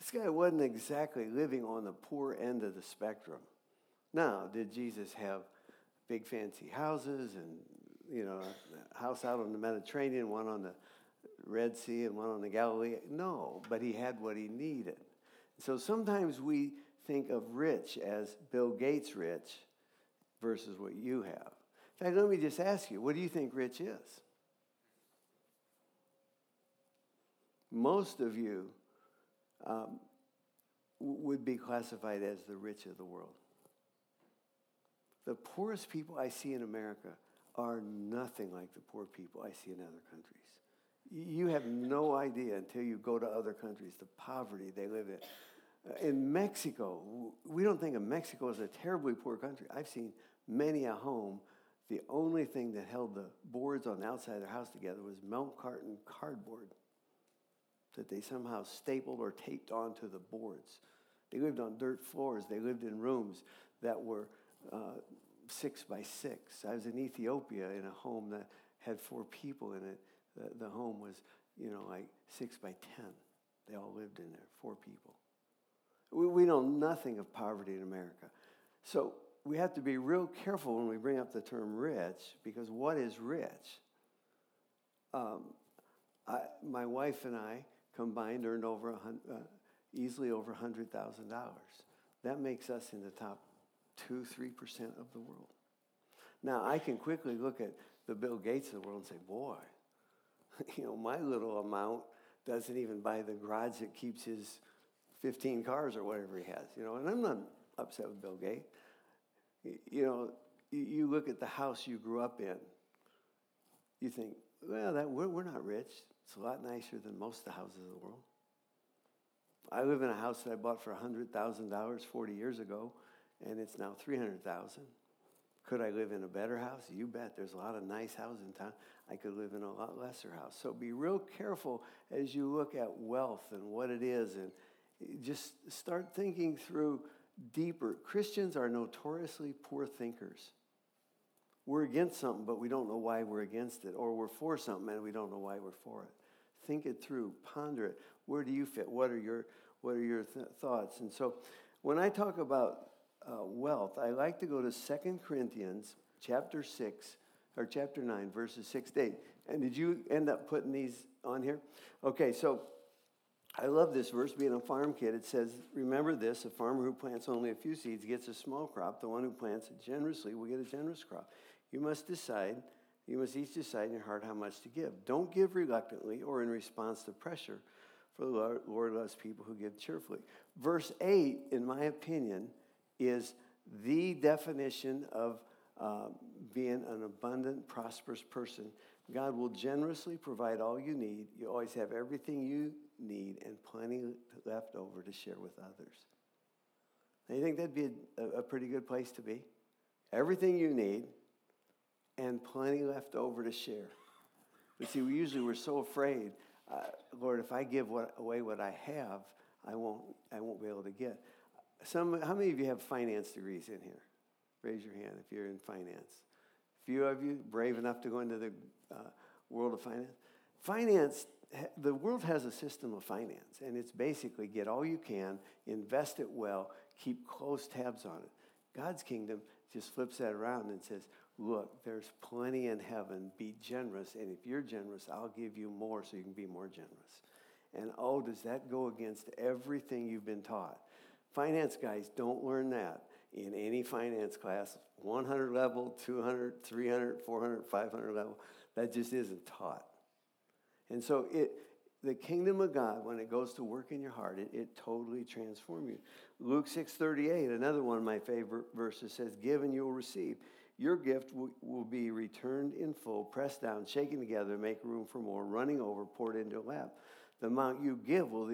This guy wasn't exactly living on the poor end of the spectrum. Now, did Jesus have big fancy houses and, you know, a house out on the Mediterranean, one on the Red Sea and one on the Galilee? No, but he had what he needed. So sometimes we think of rich as Bill Gates rich versus what you have. In fact, let me just ask you what do you think rich is? Most of you um, would be classified as the rich of the world. The poorest people I see in America are nothing like the poor people I see in other countries. You have no idea until you go to other countries the poverty they live in. Uh, in Mexico, we don't think of Mexico as a terribly poor country. I've seen many a home. The only thing that held the boards on the outside of their house together was milk carton cardboard that they somehow stapled or taped onto the boards. They lived on dirt floors. They lived in rooms that were uh, six by six. I was in Ethiopia in a home that had four people in it. The, the home was, you know, like six by ten. They all lived in there, four people. We, we know nothing of poverty in America. So we have to be real careful when we bring up the term rich because what is rich? Um, I, my wife and I combined earned over uh, easily over $100,000. That makes us in the top two, 3% of the world. Now, I can quickly look at the Bill Gates of the world and say, boy, you know, my little amount doesn't even buy the garage that keeps his 15 cars or whatever he has, you know, and I'm not upset with Bill Gates. You know, you look at the house you grew up in, you think, well, that, we're, we're not rich. It's a lot nicer than most of the houses of the world. I live in a house that I bought for $100,000 40 years ago and it's now 300,000. Could I live in a better house? You bet. There's a lot of nice houses in town. I could live in a lot lesser house. So be real careful as you look at wealth and what it is and just start thinking through deeper. Christians are notoriously poor thinkers. We're against something, but we don't know why we're against it, or we're for something and we don't know why we're for it. Think it through, ponder it. Where do you fit? What are your what are your th- thoughts? And so, when I talk about uh, wealth, I like to go to Second Corinthians chapter 6 or chapter 9, verses 6 to 8. And did you end up putting these on here? Okay, so I love this verse. Being a farm kid, it says, Remember this a farmer who plants only a few seeds gets a small crop. The one who plants generously will get a generous crop. You must decide, you must each decide in your heart how much to give. Don't give reluctantly or in response to pressure, for the Lord loves people who give cheerfully. Verse 8, in my opinion, is the definition of uh, being an abundant, prosperous person. God will generously provide all you need. You always have everything you need and plenty left over to share with others. Now, you think that'd be a, a pretty good place to be? Everything you need and plenty left over to share. But see, we usually we're so afraid, uh, Lord, if I give what, away what I have, I won't, I won't be able to get. Some, how many of you have finance degrees in here? Raise your hand if you're in finance. A few of you brave enough to go into the uh, world of finance. Finance, the world has a system of finance, and it's basically get all you can, invest it well, keep close tabs on it. God's kingdom just flips that around and says, Look, there's plenty in heaven. Be generous. And if you're generous, I'll give you more so you can be more generous. And oh, does that go against everything you've been taught? Finance guys don't learn that in any finance class 100 level, 200, 300, 400, 500 level. That just isn't taught. And so it, the kingdom of God, when it goes to work in your heart, it, it totally transforms you. Luke 6.38, another one of my favorite verses says, Give and you will receive. Your gift will, be returned in full, pressed down, shaken together, make room for more, running over, poured into a lap. The amount you give will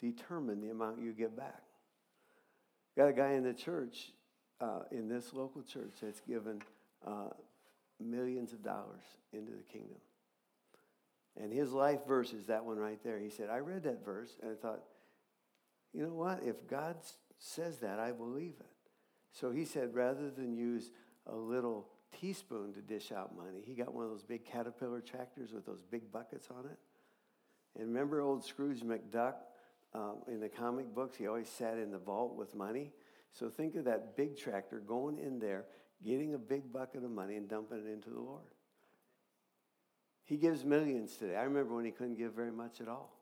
determine the amount you get back. Got a guy in the church, uh, in this local church, that's given uh, millions of dollars into the kingdom. And his life verse is that one right there. He said, I read that verse and I thought, you know what? If God says that, I believe it. So he said, rather than use a little teaspoon to dish out money, he got one of those big caterpillar tractors with those big buckets on it. And remember old Scrooge McDuck um, in the comic books? He always sat in the vault with money. So think of that big tractor going in there, getting a big bucket of money and dumping it into the Lord. He gives millions today. I remember when he couldn't give very much at all.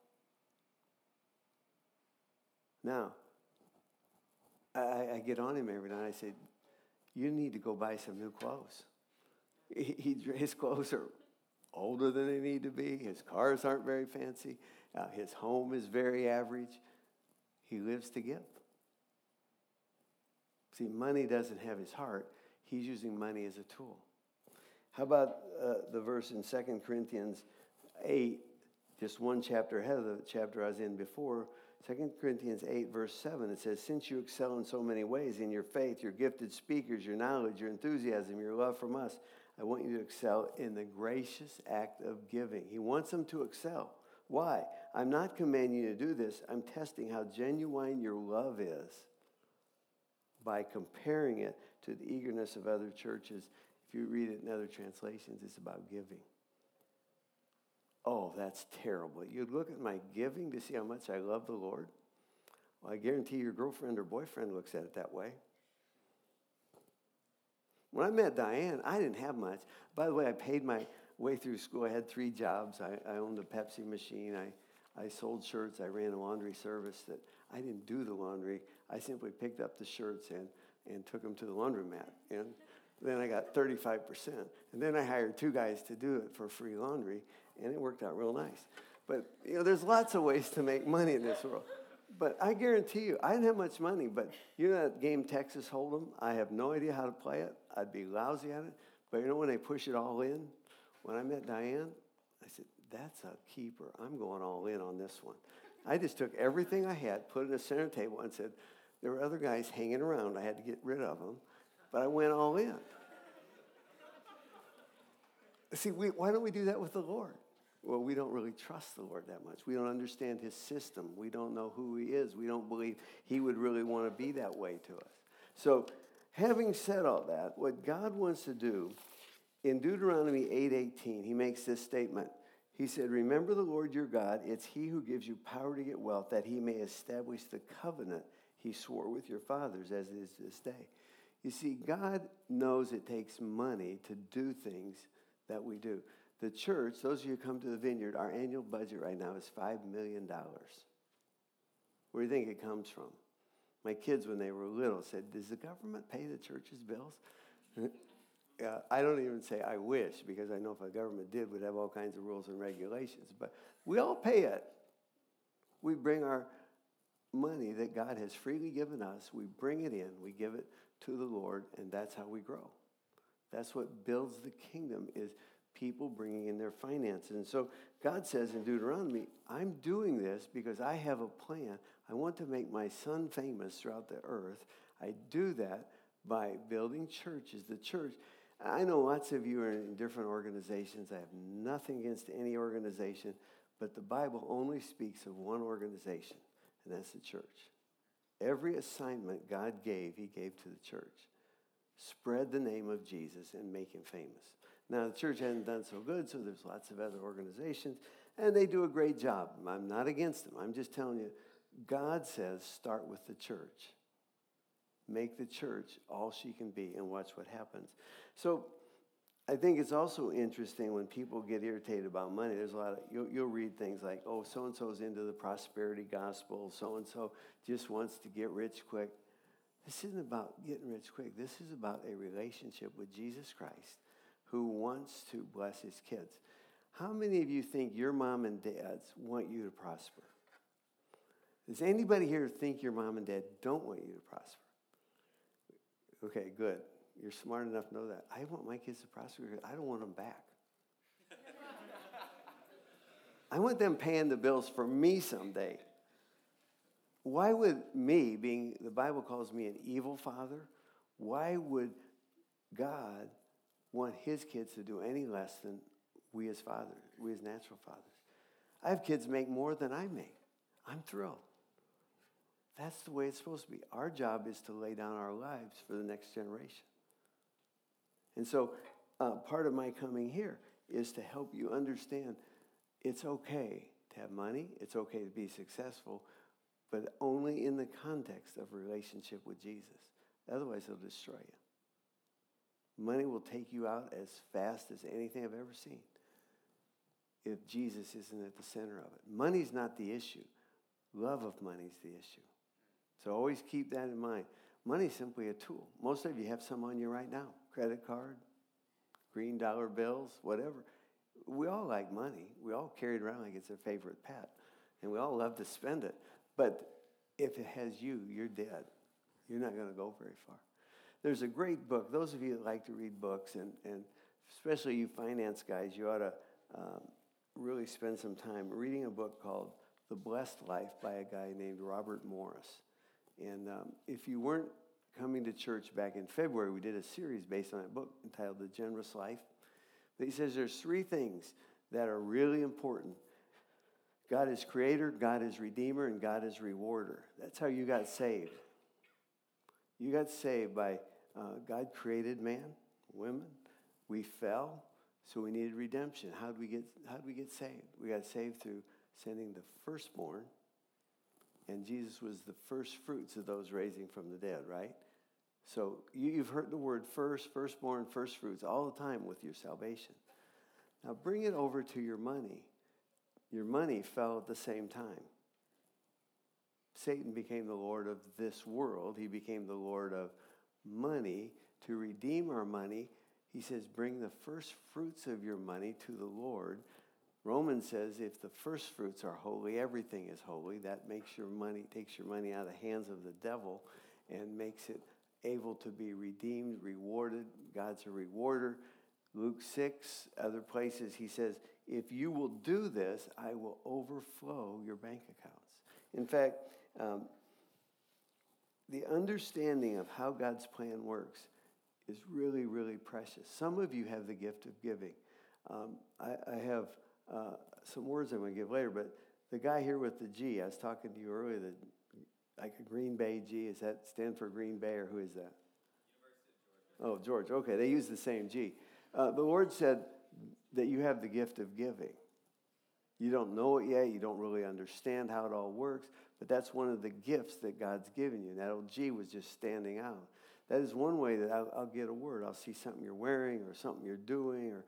Now, I, I get on him every night. I say, You need to go buy some new clothes. He, he, his clothes are older than they need to be, his cars aren't very fancy, uh, his home is very average. He lives to give. See, money doesn't have his heart, he's using money as a tool. How about uh, the verse in 2 Corinthians 8, just one chapter ahead of the chapter I was in before? 2 Corinthians 8, verse 7, it says, Since you excel in so many ways in your faith, your gifted speakers, your knowledge, your enthusiasm, your love from us, I want you to excel in the gracious act of giving. He wants them to excel. Why? I'm not commanding you to do this. I'm testing how genuine your love is by comparing it to the eagerness of other churches if you read it in other translations, it's about giving. Oh, that's terrible. You'd look at my giving to see how much I love the Lord. Well, I guarantee your girlfriend or boyfriend looks at it that way. When I met Diane, I didn't have much. By the way, I paid my way through school. I had three jobs. I, I owned a Pepsi machine. I, I sold shirts. I ran a laundry service that I didn't do the laundry. I simply picked up the shirts and, and took them to the laundromat. And then I got 35%. And then I hired two guys to do it for free laundry, and it worked out real nice. But, you know, there's lots of ways to make money in this world. But I guarantee you, I didn't have much money, but you know that game Texas Hold'em? I have no idea how to play it. I'd be lousy at it. But you know when they push it all in? When I met Diane, I said, that's a keeper. I'm going all in on this one. I just took everything I had, put it in a center table, and said, there were other guys hanging around. I had to get rid of them but I went all in. See, we, why don't we do that with the Lord? Well, we don't really trust the Lord that much. We don't understand his system. We don't know who he is. We don't believe he would really want to be that way to us. So, having said all that, what God wants to do in Deuteronomy 8:18, he makes this statement. He said, "Remember the Lord your God, it's he who gives you power to get wealth that he may establish the covenant he swore with your fathers as it is this day." You see, God knows it takes money to do things that we do. The church, those of you who come to the vineyard, our annual budget right now is $5 million. Where do you think it comes from? My kids, when they were little, said, Does the government pay the church's bills? yeah, I don't even say I wish, because I know if the government did, we'd have all kinds of rules and regulations. But we all pay it. We bring our money that God has freely given us, we bring it in, we give it to the Lord, and that's how we grow. That's what builds the kingdom is people bringing in their finances. And so God says in Deuteronomy, I'm doing this because I have a plan. I want to make my son famous throughout the earth. I do that by building churches. The church, I know lots of you are in different organizations. I have nothing against any organization, but the Bible only speaks of one organization, and that's the church. Every assignment God gave, He gave to the church. Spread the name of Jesus and make Him famous. Now, the church hasn't done so good, so there's lots of other organizations, and they do a great job. I'm not against them. I'm just telling you, God says start with the church. make the church all she can be, and watch what happens. So I think it's also interesting when people get irritated about money. There's a lot of, you'll, you'll read things like, oh, so and so's into the prosperity gospel, so and so just wants to get rich quick. This isn't about getting rich quick. This is about a relationship with Jesus Christ who wants to bless his kids. How many of you think your mom and dads want you to prosper? Does anybody here think your mom and dad don't want you to prosper? Okay, good. You're smart enough to know that. I want my kids to prosper I don't want them back. I want them paying the bills for me someday. Why would me, being the Bible calls me an evil father, why would God want his kids to do any less than we as fathers, we as natural fathers? I have kids make more than I make. I'm thrilled. That's the way it's supposed to be. Our job is to lay down our lives for the next generation. And so, uh, part of my coming here is to help you understand it's okay to have money, it's okay to be successful, but only in the context of relationship with Jesus. Otherwise, it'll destroy you. Money will take you out as fast as anything I've ever seen if Jesus isn't at the center of it. Money's not the issue, love of money is the issue. So always keep that in mind. Money is simply a tool. Most of you have some on you right now credit card, green dollar bills, whatever. We all like money. We all carry it around like it's our favorite pet. And we all love to spend it. But if it has you, you're dead. You're not going to go very far. There's a great book. Those of you that like to read books, and, and especially you finance guys, you ought to um, really spend some time reading a book called The Blessed Life by a guy named Robert Morris. And um, if you weren't coming to church back in February, we did a series based on that book entitled The Generous Life. But he says there's three things that are really important God is creator, God is redeemer, and God is rewarder. That's how you got saved. You got saved by uh, God created man, women. We fell, so we needed redemption. How did we get, how did we get saved? We got saved through sending the firstborn and Jesus was the first fruits of those raising from the dead, right? So you've heard the word first, firstborn, first fruits all the time with your salvation. Now bring it over to your money. Your money fell at the same time. Satan became the Lord of this world, he became the Lord of money. To redeem our money, he says, bring the first fruits of your money to the Lord Romans says if the first fruits are holy, everything is holy. That makes your money, takes your money out of the hands of the devil and makes it able to be redeemed, rewarded. God's a rewarder. Luke 6, other places, he says, if you will do this, I will overflow your bank accounts. In fact, um, the understanding of how God's plan works is really, really precious. Some of you have the gift of giving. Um, I, I have uh, some words I'm going to give later, but the guy here with the G, I was talking to you earlier, that like a Green Bay G, is that stand for Green Bay or who is that? Oh, George. Okay, they use the same G. Uh, the Lord said that you have the gift of giving. You don't know it yet. You don't really understand how it all works, but that's one of the gifts that God's given you. And that old G was just standing out. That is one way that I'll, I'll get a word. I'll see something you're wearing or something you're doing or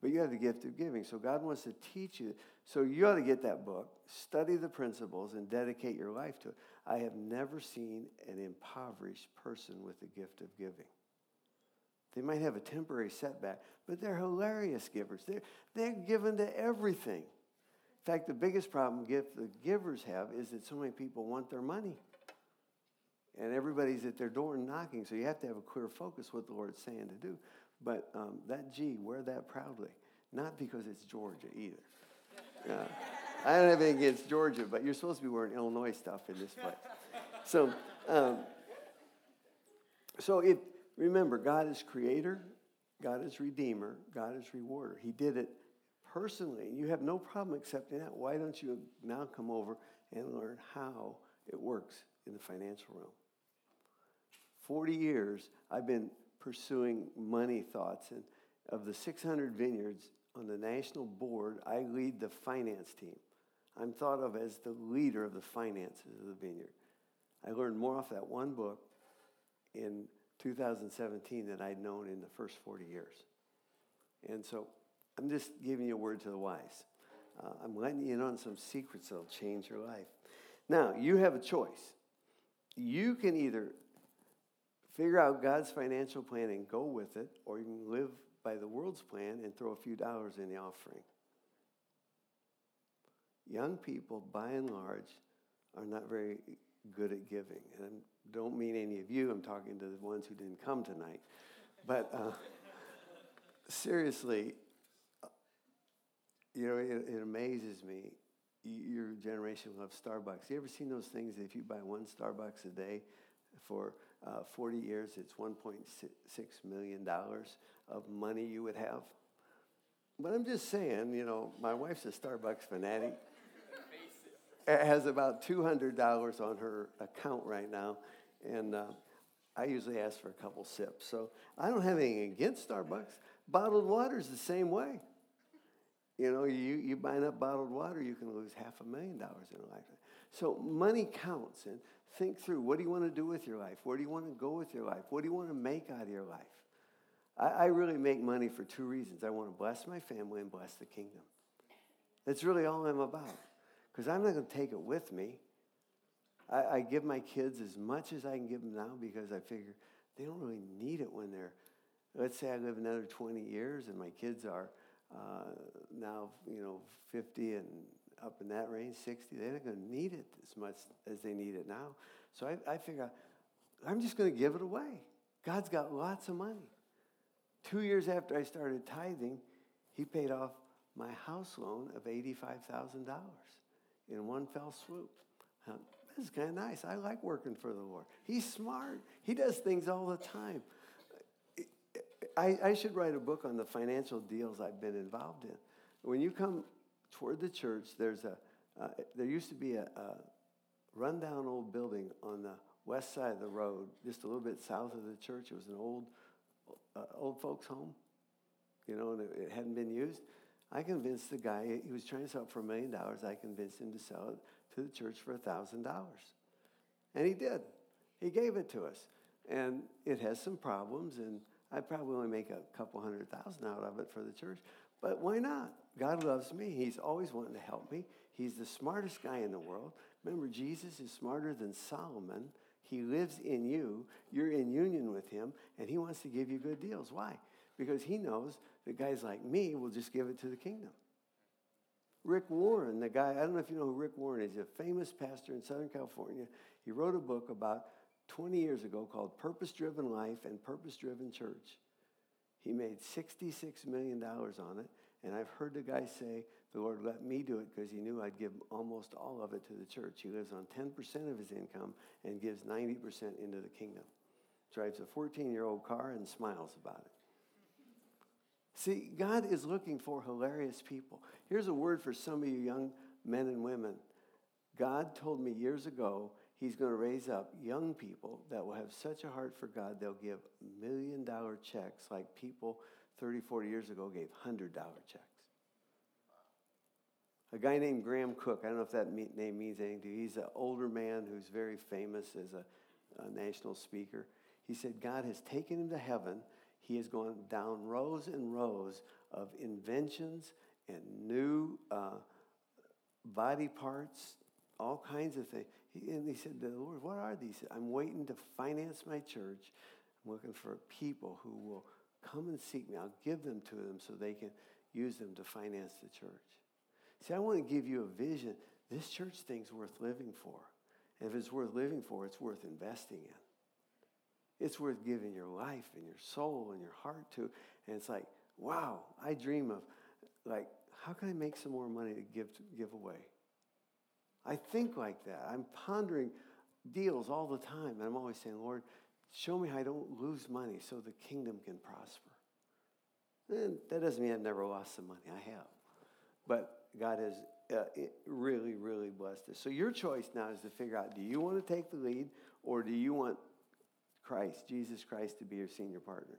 but you have the gift of giving. So God wants to teach you. So you ought to get that book, study the principles, and dedicate your life to it. I have never seen an impoverished person with the gift of giving. They might have a temporary setback, but they're hilarious givers. They're, they're given to everything. In fact, the biggest problem gift the givers have is that so many people want their money. And everybody's at their door knocking, so you have to have a clear focus what the Lord's saying to do. But um, that G, wear that proudly. Not because it's Georgia either. Uh, I don't have anything against Georgia, but you're supposed to be wearing Illinois stuff in this place. So, um, so if remember, God is creator, God is redeemer, God is rewarder. He did it personally. You have no problem accepting that. Why don't you now come over and learn how it works in the financial realm? 40 years, I've been pursuing money thoughts. And of the 600 vineyards on the national board, I lead the finance team. I'm thought of as the leader of the finances of the vineyard. I learned more off that one book in 2017 than I'd known in the first 40 years. And so I'm just giving you a word to the wise. Uh, I'm letting you in on some secrets that'll change your life. Now, you have a choice. You can either figure out God's financial plan and go with it, or you can live by the world's plan and throw a few dollars in the offering. Young people, by and large, are not very good at giving. And I don't mean any of you, I'm talking to the ones who didn't come tonight. But uh, seriously, you know, it, it, amazes me. Your generation loves Starbucks. You ever seen those things that if you buy one Starbucks a day for uh, 40 years, it's $1.6 million of money you would have? But I'm just saying, you know, my wife's a Starbucks fanatic It has about $200 on her account right now, and uh, I usually ask for a couple sips. So I don't have anything against Starbucks. Bottled water is the same way. You know, you, you buying up bottled water, you can lose half a million dollars in a lifetime. So money counts, and think through what do you want to do with your life? Where do you want to go with your life? What do you want to make out of your life? I, I really make money for two reasons. I want to bless my family and bless the kingdom. That's really all I'm about because I'm not going to take it with me. I, I, give my kids as much as I can give them now because I figure they don't really need it when they're, let's say I live another 20 years and my kids are uh, now, you know, 50 and up in that range, 60. They're not going to need it as much as they need it now. So I, I figure I'm just going to give it away. God's got lots of money. Two years after I started tithing, He paid off my house loan of $85,000 in one fell swoop. this is kind of nice. I like working for the Lord. He's smart, he does things all the time. I, I should write a book on the financial deals I've been involved in. When you come toward the church, there's a, uh, there used to be a, a rundown old building on the west side of the road, just a little bit south of the church. It was an old, uh, old folks' home, you know, and it, it hadn't been used. I convinced the guy, he was trying to sell it for a million dollars. I convinced him to sell it to the church for a $1,000. And he did. He gave it to us. And it has some problems, and I probably only make a couple hundred thousand out of it for the church. But why not? God loves me. He's always wanting to help me. He's the smartest guy in the world. Remember, Jesus is smarter than Solomon. He lives in you. You're in union with him, and he wants to give you good deals. Why? because he knows that guys like me will just give it to the kingdom. Rick Warren, the guy, I don't know if you know who Rick Warren is, he's a famous pastor in Southern California. He wrote a book about 20 years ago called Purpose Driven Life and Purpose Driven Church. He made $66 million on it, and I've heard the guy say, The Lord let me do it because he knew I'd give almost all of it to the church. He lives on 10% of his income and gives 90% into the kingdom. Drives a 14 year old car and smiles about it. See, God is looking for hilarious people. Here's a word for some of you young men and women. God told me years ago He's going to raise up young people that will have such a heart for God, they'll give million dollar checks like people 30, 40 years ago gave $100 checks. A guy named Graham Cooke, I don't know if that name means anything to you. He's an older man who's very famous as a, a national speaker. He said, God has taken him to heaven he has gone down rows and rows of inventions and new uh, body parts, all kinds of things. And he said the Lord, What are these? I'm waiting to finance my church. I'm looking for people who will come and seek me. I'll give them to them so they can use them to finance the church. See, I want to give you a vision. This church thing's worth living for. And if it's worth living for, it's worth investing in. It's worth giving your life and your soul and your heart to. And it's like, wow, I dream of, like, how can I make some more money to give, to give away? I think like that. I'm pondering deals all the time. And I'm always saying, Lord, show me how I don't lose money so the kingdom can prosper. And that doesn't mean I've never lost some money. I have. But God has uh, really, really blessed us. So your choice now is to figure out do you want to take the lead or do you want Christ, Jesus Christ, to be your senior partner.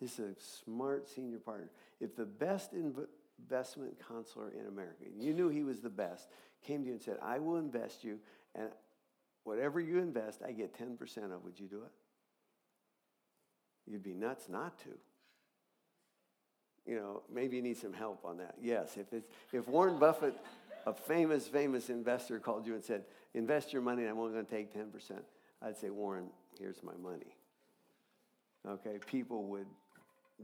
This is a smart senior partner. If the best investment counselor in America, you knew he was the best, came to you and said, I will invest you, and whatever you invest, I get 10% of, would you do it? You'd be nuts not to. You know, maybe you need some help on that. Yes, if, it's, if Warren Buffett, a famous, famous investor, called you and said, invest your money and I'm only going to take 10%, I'd say, Warren, here's my money. Okay, people would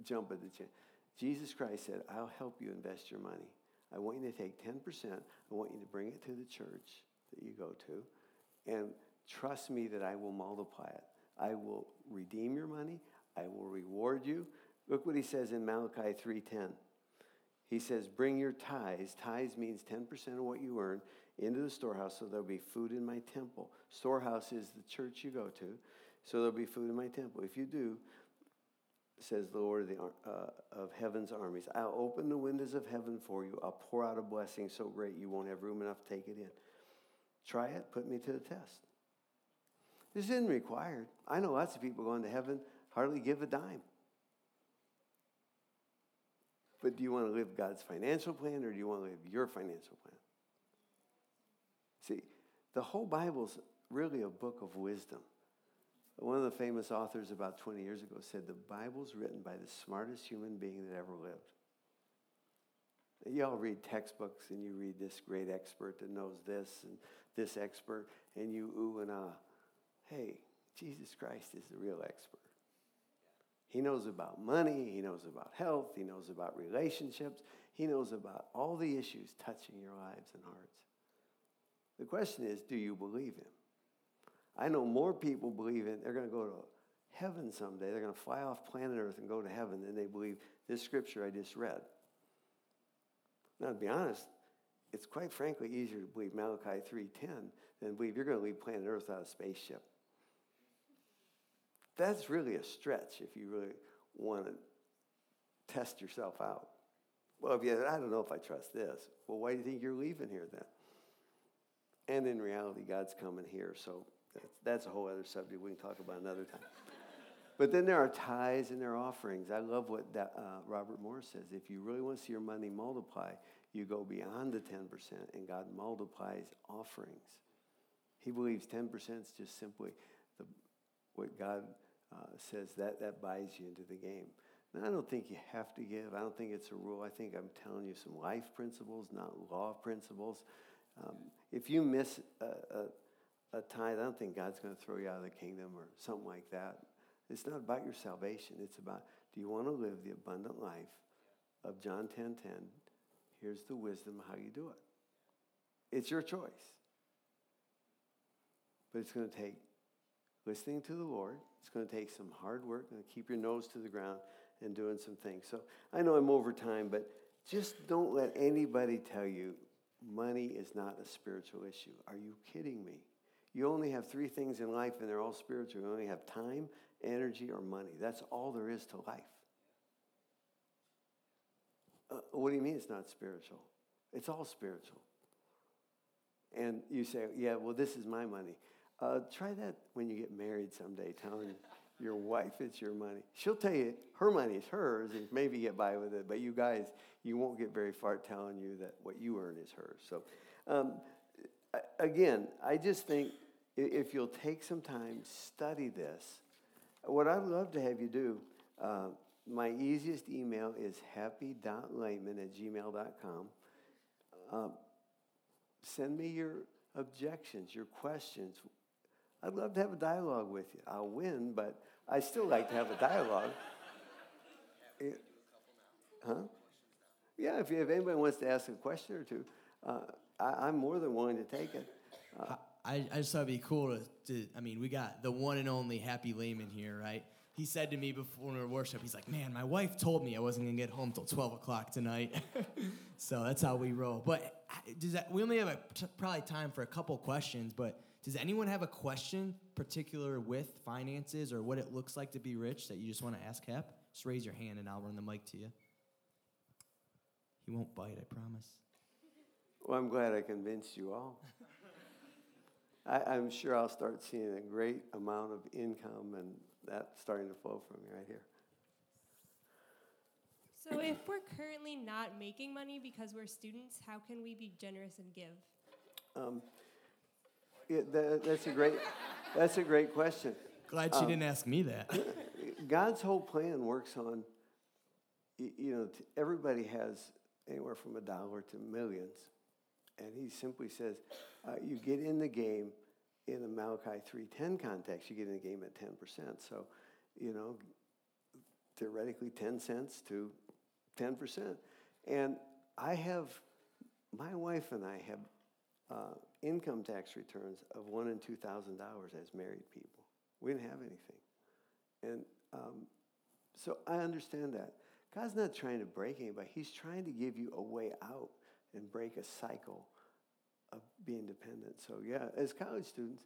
jump at the chance. Jesus Christ said, I'll help you invest your money. I want you to take 10%. I want you to bring it to the church that you go to. And trust me that I will multiply it. I will redeem your money. I will reward you. Look what he says in Malachi 3:10. He says, "Bring your tithes. Tithes means 10% of what you earn into the storehouse so there'll be food in my temple. Storehouse is the church you go to. So there'll be food in my temple. If you do, says the Lord of, the, uh, of heaven's armies. I'll open the windows of heaven for you. I'll pour out a blessing so great you won't have room enough to take it in. Try it, put me to the test. This isn't required. I know lots of people going to heaven hardly give a dime. But do you want to live God's financial plan or do you want to live your financial plan? See, the whole Bible's really a book of wisdom. One of the famous authors about 20 years ago said the Bible's written by the smartest human being that ever lived. You all read textbooks and you read this great expert that knows this and this expert, and you ooh and ah. Hey, Jesus Christ is the real expert. He knows about money, he knows about health, he knows about relationships, he knows about all the issues touching your lives and hearts. The question is do you believe him? I know more people believe in they're going to go to heaven someday. They're going to fly off planet Earth and go to heaven than they believe this scripture I just read. Now, to be honest, it's quite frankly easier to believe Malachi 3.10 than believe you're going to leave planet Earth of a spaceship. That's really a stretch if you really want to test yourself out. Well, if you, I don't know if I trust this. Well, why do you think you're leaving here then? And in reality, God's coming here, so that's, a whole other subject we can talk about another time. but then there are tithes and there are offerings. I love what that, uh, Robert Morris says. If you really want to see your money multiply, you go beyond the 10%, and God multiplies offerings. He believes 10% is just simply the, what God uh, says that, that buys you into the game. Now, I don't think you have to give. I don't think it's a rule. I think I'm telling you some life principles, not law principles. Um, if you miss a, a, a tithe, I don't think God's going to throw you out of the kingdom or something like that. It's not about your salvation. It's about do you want to live the abundant life of John 10:10? 10, 10? Here's the wisdom of how you do it. It's your choice. But it's going to take listening to the Lord. It's going to take some hard work and keep your nose to the ground and doing some things. So I know I'm over time, but just don't let anybody tell you money is not a spiritual issue. Are you kidding me? You only have three things in life, and they're all spiritual. You only have time, energy, or money. That's all there is to life. Uh, what do you mean it's not spiritual? It's all spiritual. And you say, yeah, well, this is my money. Uh, try that when you get married someday, telling your wife it's your money. She'll tell you her money is hers, and maybe get by with it. But you guys, you won't get very far telling you that what you earn is hers. So, um, again, I just think if you'll take some time, study this. What I'd love to have you do, uh, my easiest email is happy.leman at gmail.com. Uh, send me your objections, your questions. I'd love to have a dialogue with you. I'll win, but I still like to have a dialogue. It, huh? Yeah, if, if anybody wants to ask a question or two, uh, I, am more than willing to take it. Uh, I, I just thought it'd be cool to, to, I mean, we got the one and only Happy Leman here, right? He said to me before we worship, he's like, man, my wife told me I wasn't gonna get home till 12 o'clock tonight. so that's how we roll. But does that, we only have a, t- probably time for a couple questions, but does anyone have a question particular with finances or what it looks like to be rich that you just want to ask Hap? Just raise your hand and I'll run the mic to you. He won't bite, I promise. Well, I'm glad I convinced you all. I, am sure I'll start seeing a great amount of income and that starting to flow from me right here. So, if we're currently not making money because we're students, how can we be generous and give? Um, that, that's a great, that's a great question. Glad she didn't ask me that. God's whole plan works on, you know, everybody has anywhere from a dollar to millions. And he simply says, uh, you get in the game in the Malachi 3.10 context, you get in the game at 10%. So, you know, theoretically 10 cents to 10%. And I have, my wife and I have uh, income tax returns of one and two thousand dollars as married people. We didn't have anything, and um, so I understand that God's not trying to break anybody. He's trying to give you a way out and break a cycle of being dependent. So yeah, as college students,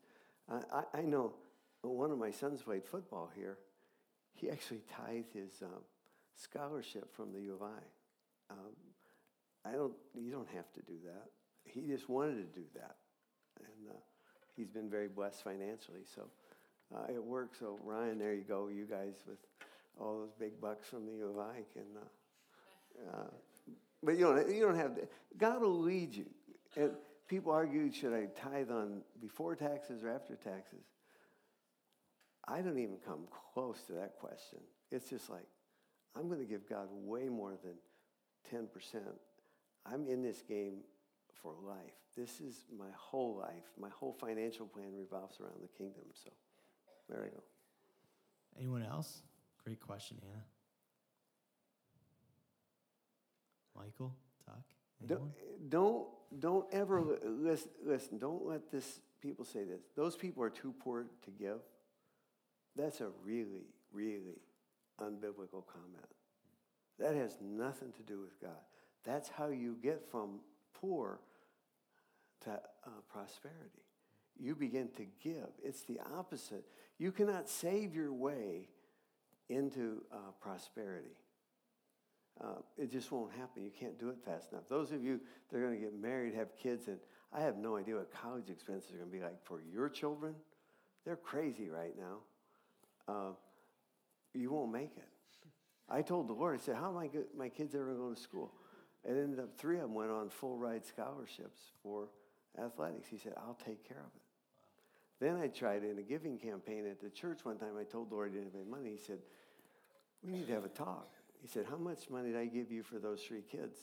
I, I, know one of my sons played football here. He actually tithed his um, scholarship from the U of I. Um, I don't. You don't have to do that. He just wanted to do that, and uh, he's been very blessed financially. So uh, it works. So Ryan, there you go. You guys with all those big bucks from the U of I can. Uh, uh, but you don't. You don't have to. God will lead you. And people argue, should I tithe on before taxes or after taxes? I don't even come close to that question. It's just like, I'm going to give God way more than 10%. I'm in this game for life. This is my whole life. My whole financial plan revolves around the kingdom. So there I go. Anyone else? Great question, Hannah. Michael, Tuck. Anyone? Don't, don't, don't ever li- listen, listen, don't let this people say this. Those people are too poor to give. That's a really, really unbiblical comment. That has nothing to do with God. That's how you get from poor to uh, prosperity. You begin to give. It's the opposite. You cannot save your way into uh, prosperity. Uh, it just won't happen. You can't do it fast enough. Those of you that are going to get married, have kids, and I have no idea what college expenses are going to be like for your children. They're crazy right now. Uh, you won't make it. I told the Lord, I said, How am I go- my kids ever going to school? And ended up three of them went on full ride scholarships for athletics. He said, I'll take care of it. Then I tried in a giving campaign at the church one time. I told the Lord I didn't have any money. He said, We need to have a talk. He said, How much money did I give you for those three kids?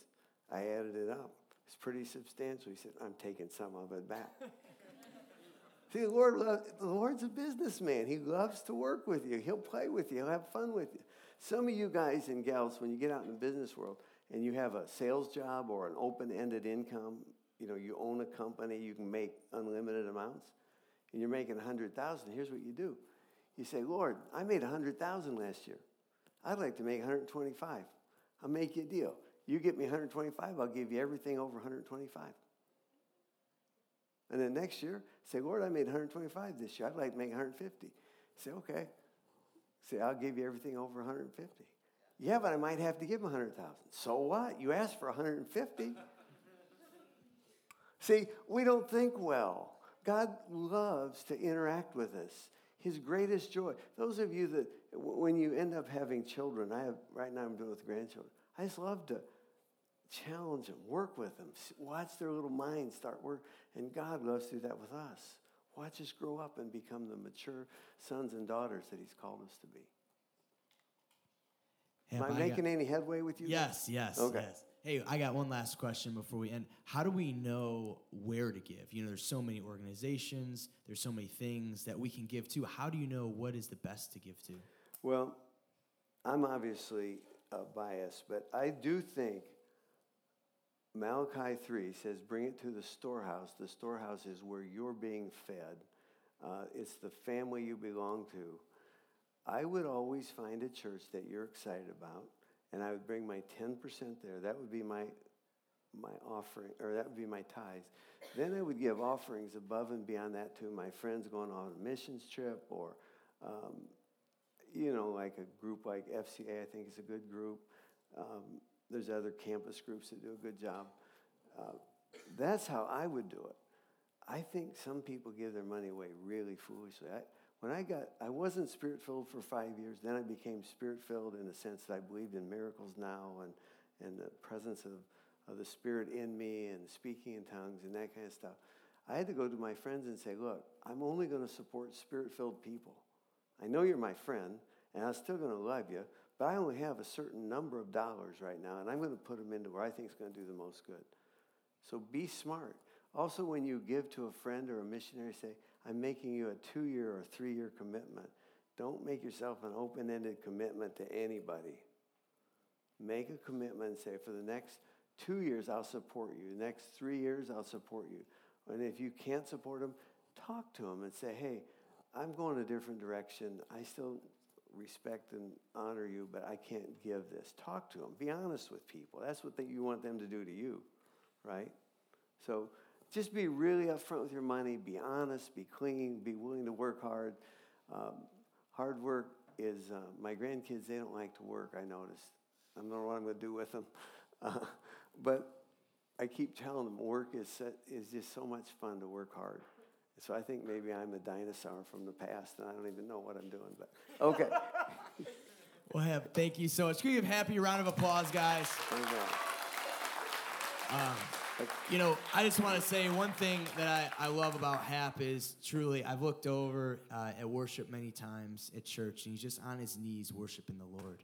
I added it up. It's pretty substantial. He said, I'm taking some of it back. See, the Lord, lo- the Lord's a businessman. He loves to work with you. He'll play with you. He'll have fun with you. Some of you guys and gals, when you get out in the business world and you have a sales job or an open-ended income, you know, you own a company, you can make unlimited amounts, and you're making 100000 here's what you do. You say, Lord, I made 100000 last year. I'd like to make 125. I'll make you a deal. You get me 125, I'll give you everything over 125. And then next year, say, Lord, I made 125 this year. I'd like to make 150. Say, okay. Say, I'll give you everything over 150. Yeah, but I might have to give him 100,000. So what? You asked for 150. See, we don't think well. God loves to interact with us. His greatest joy. Those of you that, when you end up having children, I have, right now I'm doing it with grandchildren. I just love to challenge them, work with them, watch their little minds start work. And God loves to do that with us. Watch us grow up and become the mature sons and daughters that He's called us to be. Am I got- making any headway with you? Yes, yes, Okay. yes. Hey, I got one last question before we end. How do we know where to give? You know, there's so many organizations, there's so many things that we can give to. How do you know what is the best to give to? Well, I'm obviously uh, biased, but I do think Malachi 3 says, Bring it to the storehouse. The storehouse is where you're being fed, uh, it's the family you belong to. I would always find a church that you're excited about, and I would bring my 10% there. That would be my my offering, or that would be my tithes. Then I would give offerings above and beyond that to my friends going on a missions trip or um, you know, like a group like FCA, I think is a good group. Um, there's other campus groups that do a good job. Uh, that's how I would do it. I think some people give their money away really foolishly. I, when I got, I wasn't spirit filled for five years. Then I became spirit filled in the sense that I believed in miracles now and, and the presence of, of the Spirit in me and speaking in tongues and that kind of stuff. I had to go to my friends and say, look, I'm only going to support spirit filled people. I know you're my friend, and I'm still going to love you, but I only have a certain number of dollars right now, and I'm going to put them into where I think is going to do the most good. So be smart. Also, when you give to a friend or a missionary, say, I'm making you a two year or three year commitment. Don't make yourself an open ended commitment to anybody. Make a commitment and say, for the next two years, I'll support you. The next three years, I'll support you. And if you can't support them, talk to them and say, hey, I'm going a different direction. I still respect and honor you, but I can't give this. Talk to them. Be honest with people. That's what they, you want them to do to you, right? So just be really upfront with your money. Be honest. Be clean. Be willing to work hard. Um, hard work is, uh, my grandkids, they don't like to work, I noticed. I don't know what I'm going to do with them. Uh, but I keep telling them work is, is just so much fun to work hard. So I think maybe I'm a dinosaur from the past and I don't even know what I'm doing, but okay. well, Hap, thank you so much. Can we give a happy round of applause, guys? Um, you know, I just want to say one thing that I, I love about Hap is truly, I've looked over uh, at worship many times at church, and he's just on his knees worshiping the Lord.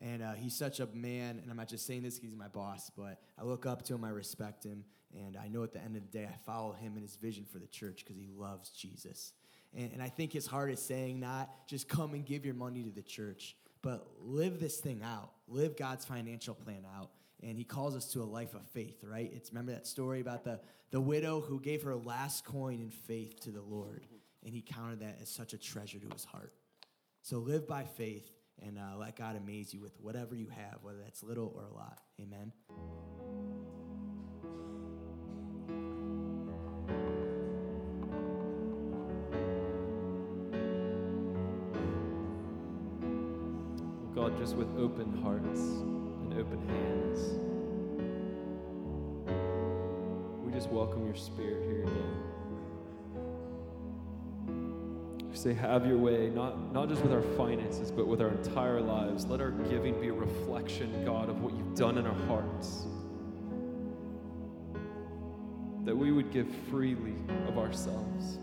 And uh, he's such a man, and I'm not just saying this because he's my boss, but I look up to him, I respect him, and I know at the end of the day, I follow him and his vision for the church because he loves Jesus. And, and I think his heart is saying not just come and give your money to the church, but live this thing out, live God's financial plan out. And he calls us to a life of faith, right? It's remember that story about the, the widow who gave her last coin in faith to the Lord, and he counted that as such a treasure to his heart. So live by faith and uh, let God amaze you with whatever you have, whether that's little or a lot. Amen. With open hearts and open hands, we just welcome your spirit here again. say, have your way, not, not just with our finances, but with our entire lives. Let our giving be a reflection, God, of what you've done in our hearts. That we would give freely of ourselves.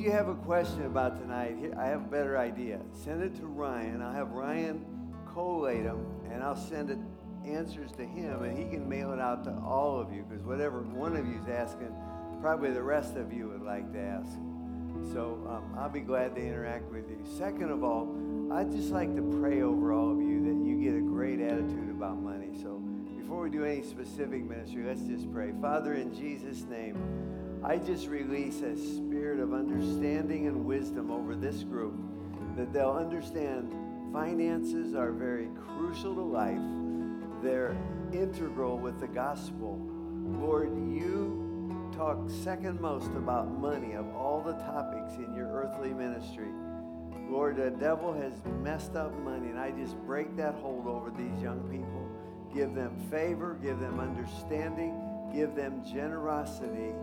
You have a question about tonight, I have a better idea. Send it to Ryan. I'll have Ryan collate them, and I'll send it answers to him, and he can mail it out to all of you, because whatever one of you is asking, probably the rest of you would like to ask. So um, I'll be glad to interact with you. Second of all, I'd just like to pray over all of you that you get a great attitude about money. So before we do any specific ministry, let's just pray. Father, in Jesus' name, I just release a spirit of understanding and wisdom over this group that they'll understand finances are very crucial to life. They're integral with the gospel. Lord, you talk second most about money of all the topics in your earthly ministry. Lord, the devil has messed up money, and I just break that hold over these young people. Give them favor, give them understanding, give them generosity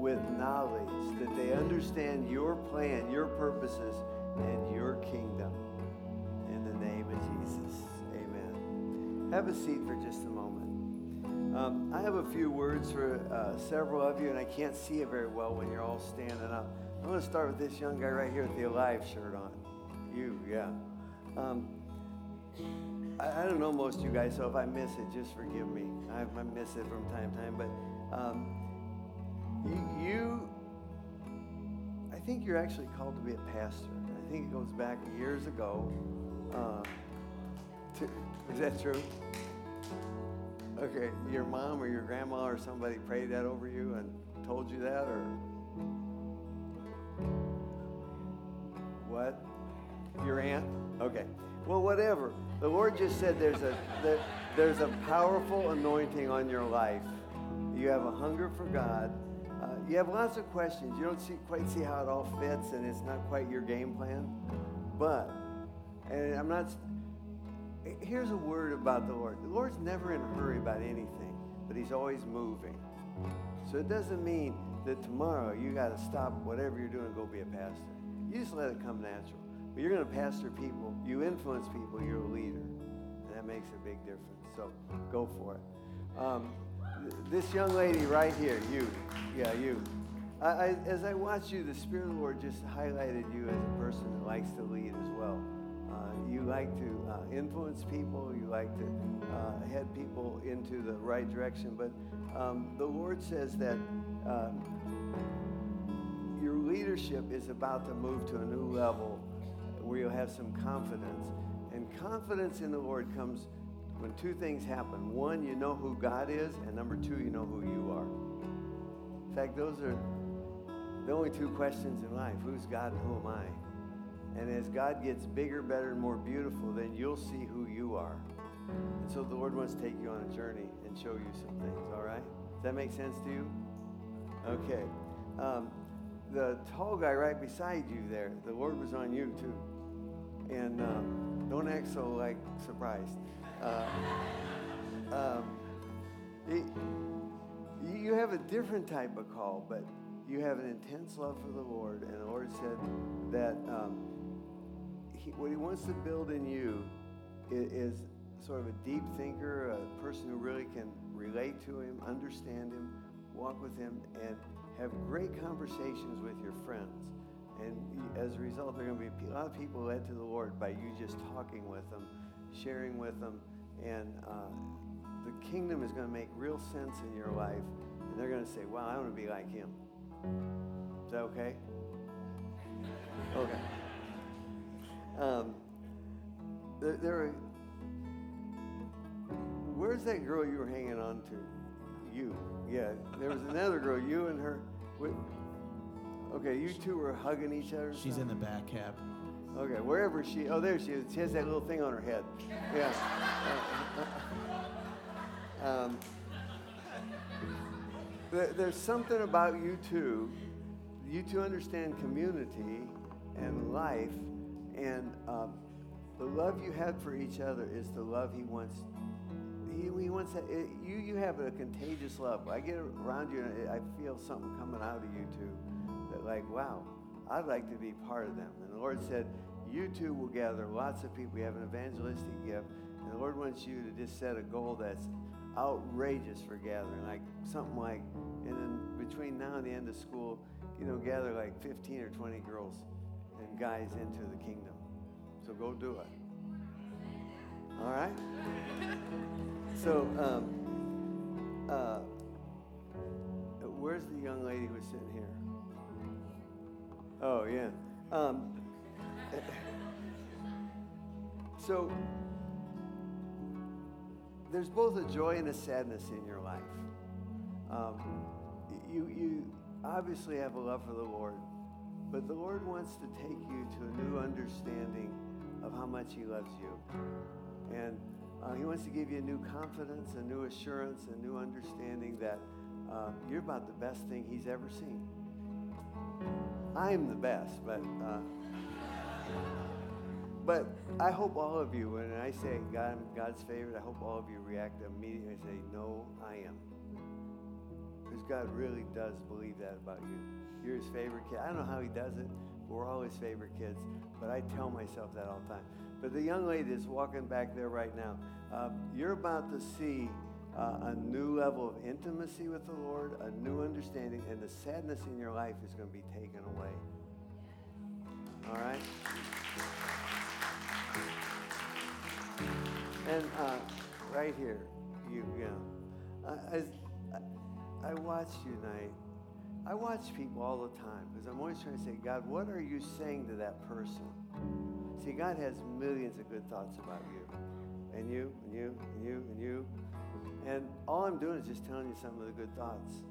with knowledge that they understand your plan, your purposes, and your kingdom. In the name of Jesus, amen. Have a seat for just a moment. Um, I have a few words for uh, several of you, and I can't see it very well when you're all standing up. I'm going to start with this young guy right here with the Alive shirt on. You, yeah. Um, I, I don't know most of you guys, so if I miss it, just forgive me. I, I miss it from time to time, but um, you, I think you're actually called to be a pastor. I think it goes back years ago. Uh, to, is that true? Okay, your mom or your grandma or somebody prayed that over you and told you that, or what? Your aunt? Okay. Well, whatever. The Lord just said there's a there, there's a powerful anointing on your life. You have a hunger for God. Uh, you have lots of questions. You don't see, quite see how it all fits, and it's not quite your game plan. But, and I'm not. Here's a word about the Lord. The Lord's never in a hurry about anything, but He's always moving. So it doesn't mean that tomorrow you got to stop whatever you're doing and go be a pastor. You just let it come natural. But you're going to pastor people. You influence people. You're a leader. And that makes a big difference. So go for it. Um, this young lady right here, you, yeah, you. I, I, as I watched you, the Spirit of the Lord just highlighted you as a person that likes to lead as well. Uh, you like to uh, influence people. You like to uh, head people into the right direction. But um, the Lord says that um, your leadership is about to move to a new level where you'll have some confidence. And confidence in the Lord comes when two things happen. One, you know who God is, and number two, you know who you are. In fact, those are the only two questions in life who's God and who am I? And as God gets bigger, better, and more beautiful, then you'll see who you are. And so the Lord wants to take you on a journey and show you some things, all right? Does that make sense to you? Okay. Um, the tall guy right beside you there, the Lord was on you too. And um, don't act so like surprised. Uh, um, it, you have a different type of call, but you have an intense love for the Lord. And the Lord said that um, he, what He wants to build in you is, is sort of a deep thinker, a person who really can relate to Him, understand Him, walk with Him, and have great conversations with your friends. And as a result, there are going to be a lot of people led to the Lord by you just talking with them, sharing with them, and uh, the kingdom is going to make real sense in your life. And they're going to say, wow, I want to be like him. Is that okay? Okay. Um, there, there are, where's that girl you were hanging on to? You. Yeah. There was another girl, you and her. Wait, okay, you two were hugging each other. She's in the back cab. Okay, wherever she, oh, there she is. She has that little thing on her head. Yeah. Uh, uh, uh, um, there, there's something about you two. You two understand community and life, and um, the love you have for each other is the love he wants. He, he wants that. It, you, you have a contagious love. I get around you and I feel something coming out of you two that, like, wow, I'd like to be part of them. And the Lord said, You two will gather lots of people. We have an evangelistic gift. And the Lord wants you to just set a goal that's outrageous for gathering, like something like, and then between now and the end of school, you know, gather like 15 or 20 girls and guys into the kingdom. So go do it. All right? So, um, uh, where's the young lady who's sitting here? Oh, yeah. Um, so, there's both a joy and a sadness in your life. Um, you, you obviously have a love for the Lord, but the Lord wants to take you to a new understanding of how much He loves you. And uh, He wants to give you a new confidence, a new assurance, a new understanding that uh, you're about the best thing He's ever seen. I'm the best, but. Uh, but I hope all of you, when I say God, I'm God's favorite, I hope all of you react immediately and say, No, I am. Because God really does believe that about you. You're his favorite kid. I don't know how he does it. But we're all his favorite kids. But I tell myself that all the time. But the young lady is walking back there right now. Um, you're about to see uh, a new level of intimacy with the Lord, a new understanding, and the sadness in your life is going to be taken away. All right? And uh, right here, you, you know, I, I, I watch you tonight. I watch people all the time because I'm always trying to say, God, what are you saying to that person? See, God has millions of good thoughts about you, and you, and you, and you, and you. And all I'm doing is just telling you some of the good thoughts.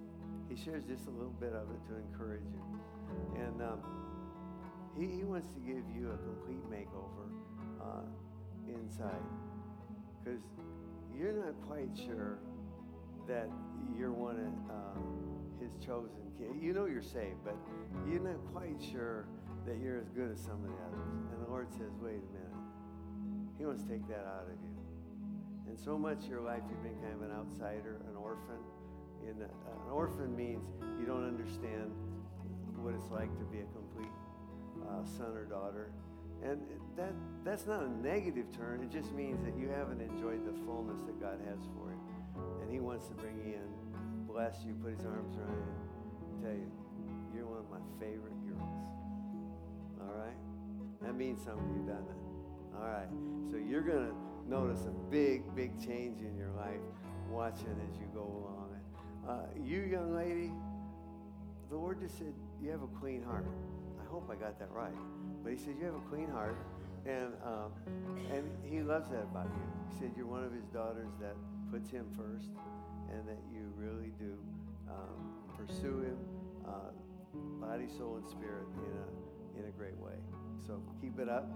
He shares just a little bit of it to encourage you. And um, he, he wants to give you a complete makeover uh, inside because you're not quite sure that you're one of uh, his chosen kids. You know you're saved, but you're not quite sure that you're as good as some of the others. And the Lord says, wait a minute. He wants to take that out of you. And so much of your life you've been kind of an outsider, an orphan. In a, an orphan means you don't understand what it's like to be a complete uh, son or daughter. And that, that's not a negative term. It just means that you haven't enjoyed the fullness that God has for you. And He wants to bring you in, bless you, put His arms around you, and tell you, you're one of my favorite girls. All right? That means something to you, doesn't it? All right. So you're going to notice a big, big change in your life watching as you go along. Uh, you, young lady, the Lord just said, You have a clean heart. I hope I got that right. But He said, You have a clean heart. And, um, and He loves that about you. He said, You're one of His daughters that puts Him first and that you really do um, pursue Him, uh, body, soul, and spirit in a, in a great way. So keep it up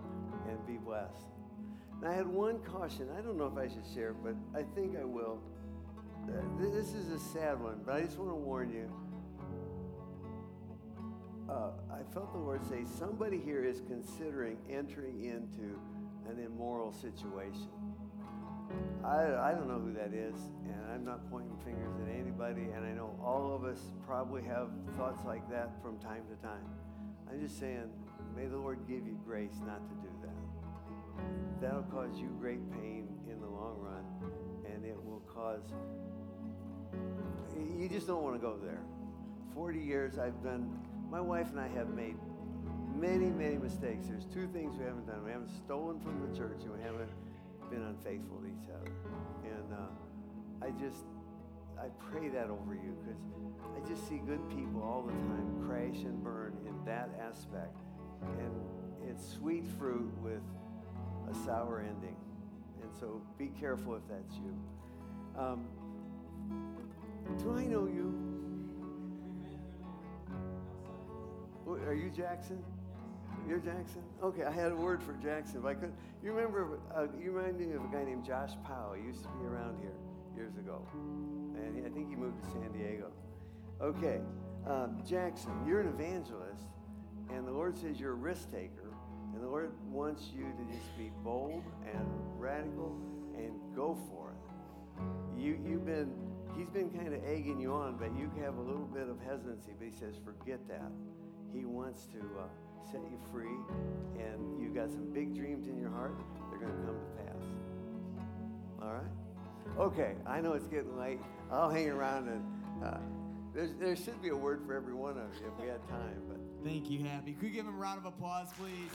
and be blessed. I had one caution. I don't know if I should share it, but I think I will. Uh, This is a sad one, but I just want to warn you. Uh, I felt the Lord say somebody here is considering entering into an immoral situation. I, I don't know who that is, and I'm not pointing fingers at anybody, and I know all of us probably have thoughts like that from time to time. I'm just saying, may the Lord give you grace not to do. That'll cause you great pain in the long run, and it will cause, you just don't want to go there. 40 years I've done, my wife and I have made many, many mistakes. There's two things we haven't done. We haven't stolen from the church, and we haven't been unfaithful to each other. And uh, I just, I pray that over you because I just see good people all the time crash and burn in that aspect. And it's sweet fruit with a sour ending. And so be careful if that's you. Um, do I know you? Are you Jackson? You're Jackson? Okay, I had a word for Jackson. If I couldn't. you remember? Uh, you remind me of a guy named Josh Powell. He used to be around here years ago, and I think he moved to San Diego. Okay, um, Jackson, you're an evangelist, and the Lord says you're a risk taker, the Lord wants you to just be bold and radical and go for it. You, you've been, he's been kind of egging you on, but you have a little bit of hesitancy. But he says, forget that. He wants to uh, set you free, and you've got some big dreams in your heart. They're going to come to pass. All right? Okay, I know it's getting late. I'll hang around, and uh, there's, there should be a word for every one of you if we had time. But Thank you, Happy. Could we give him a round of applause, please?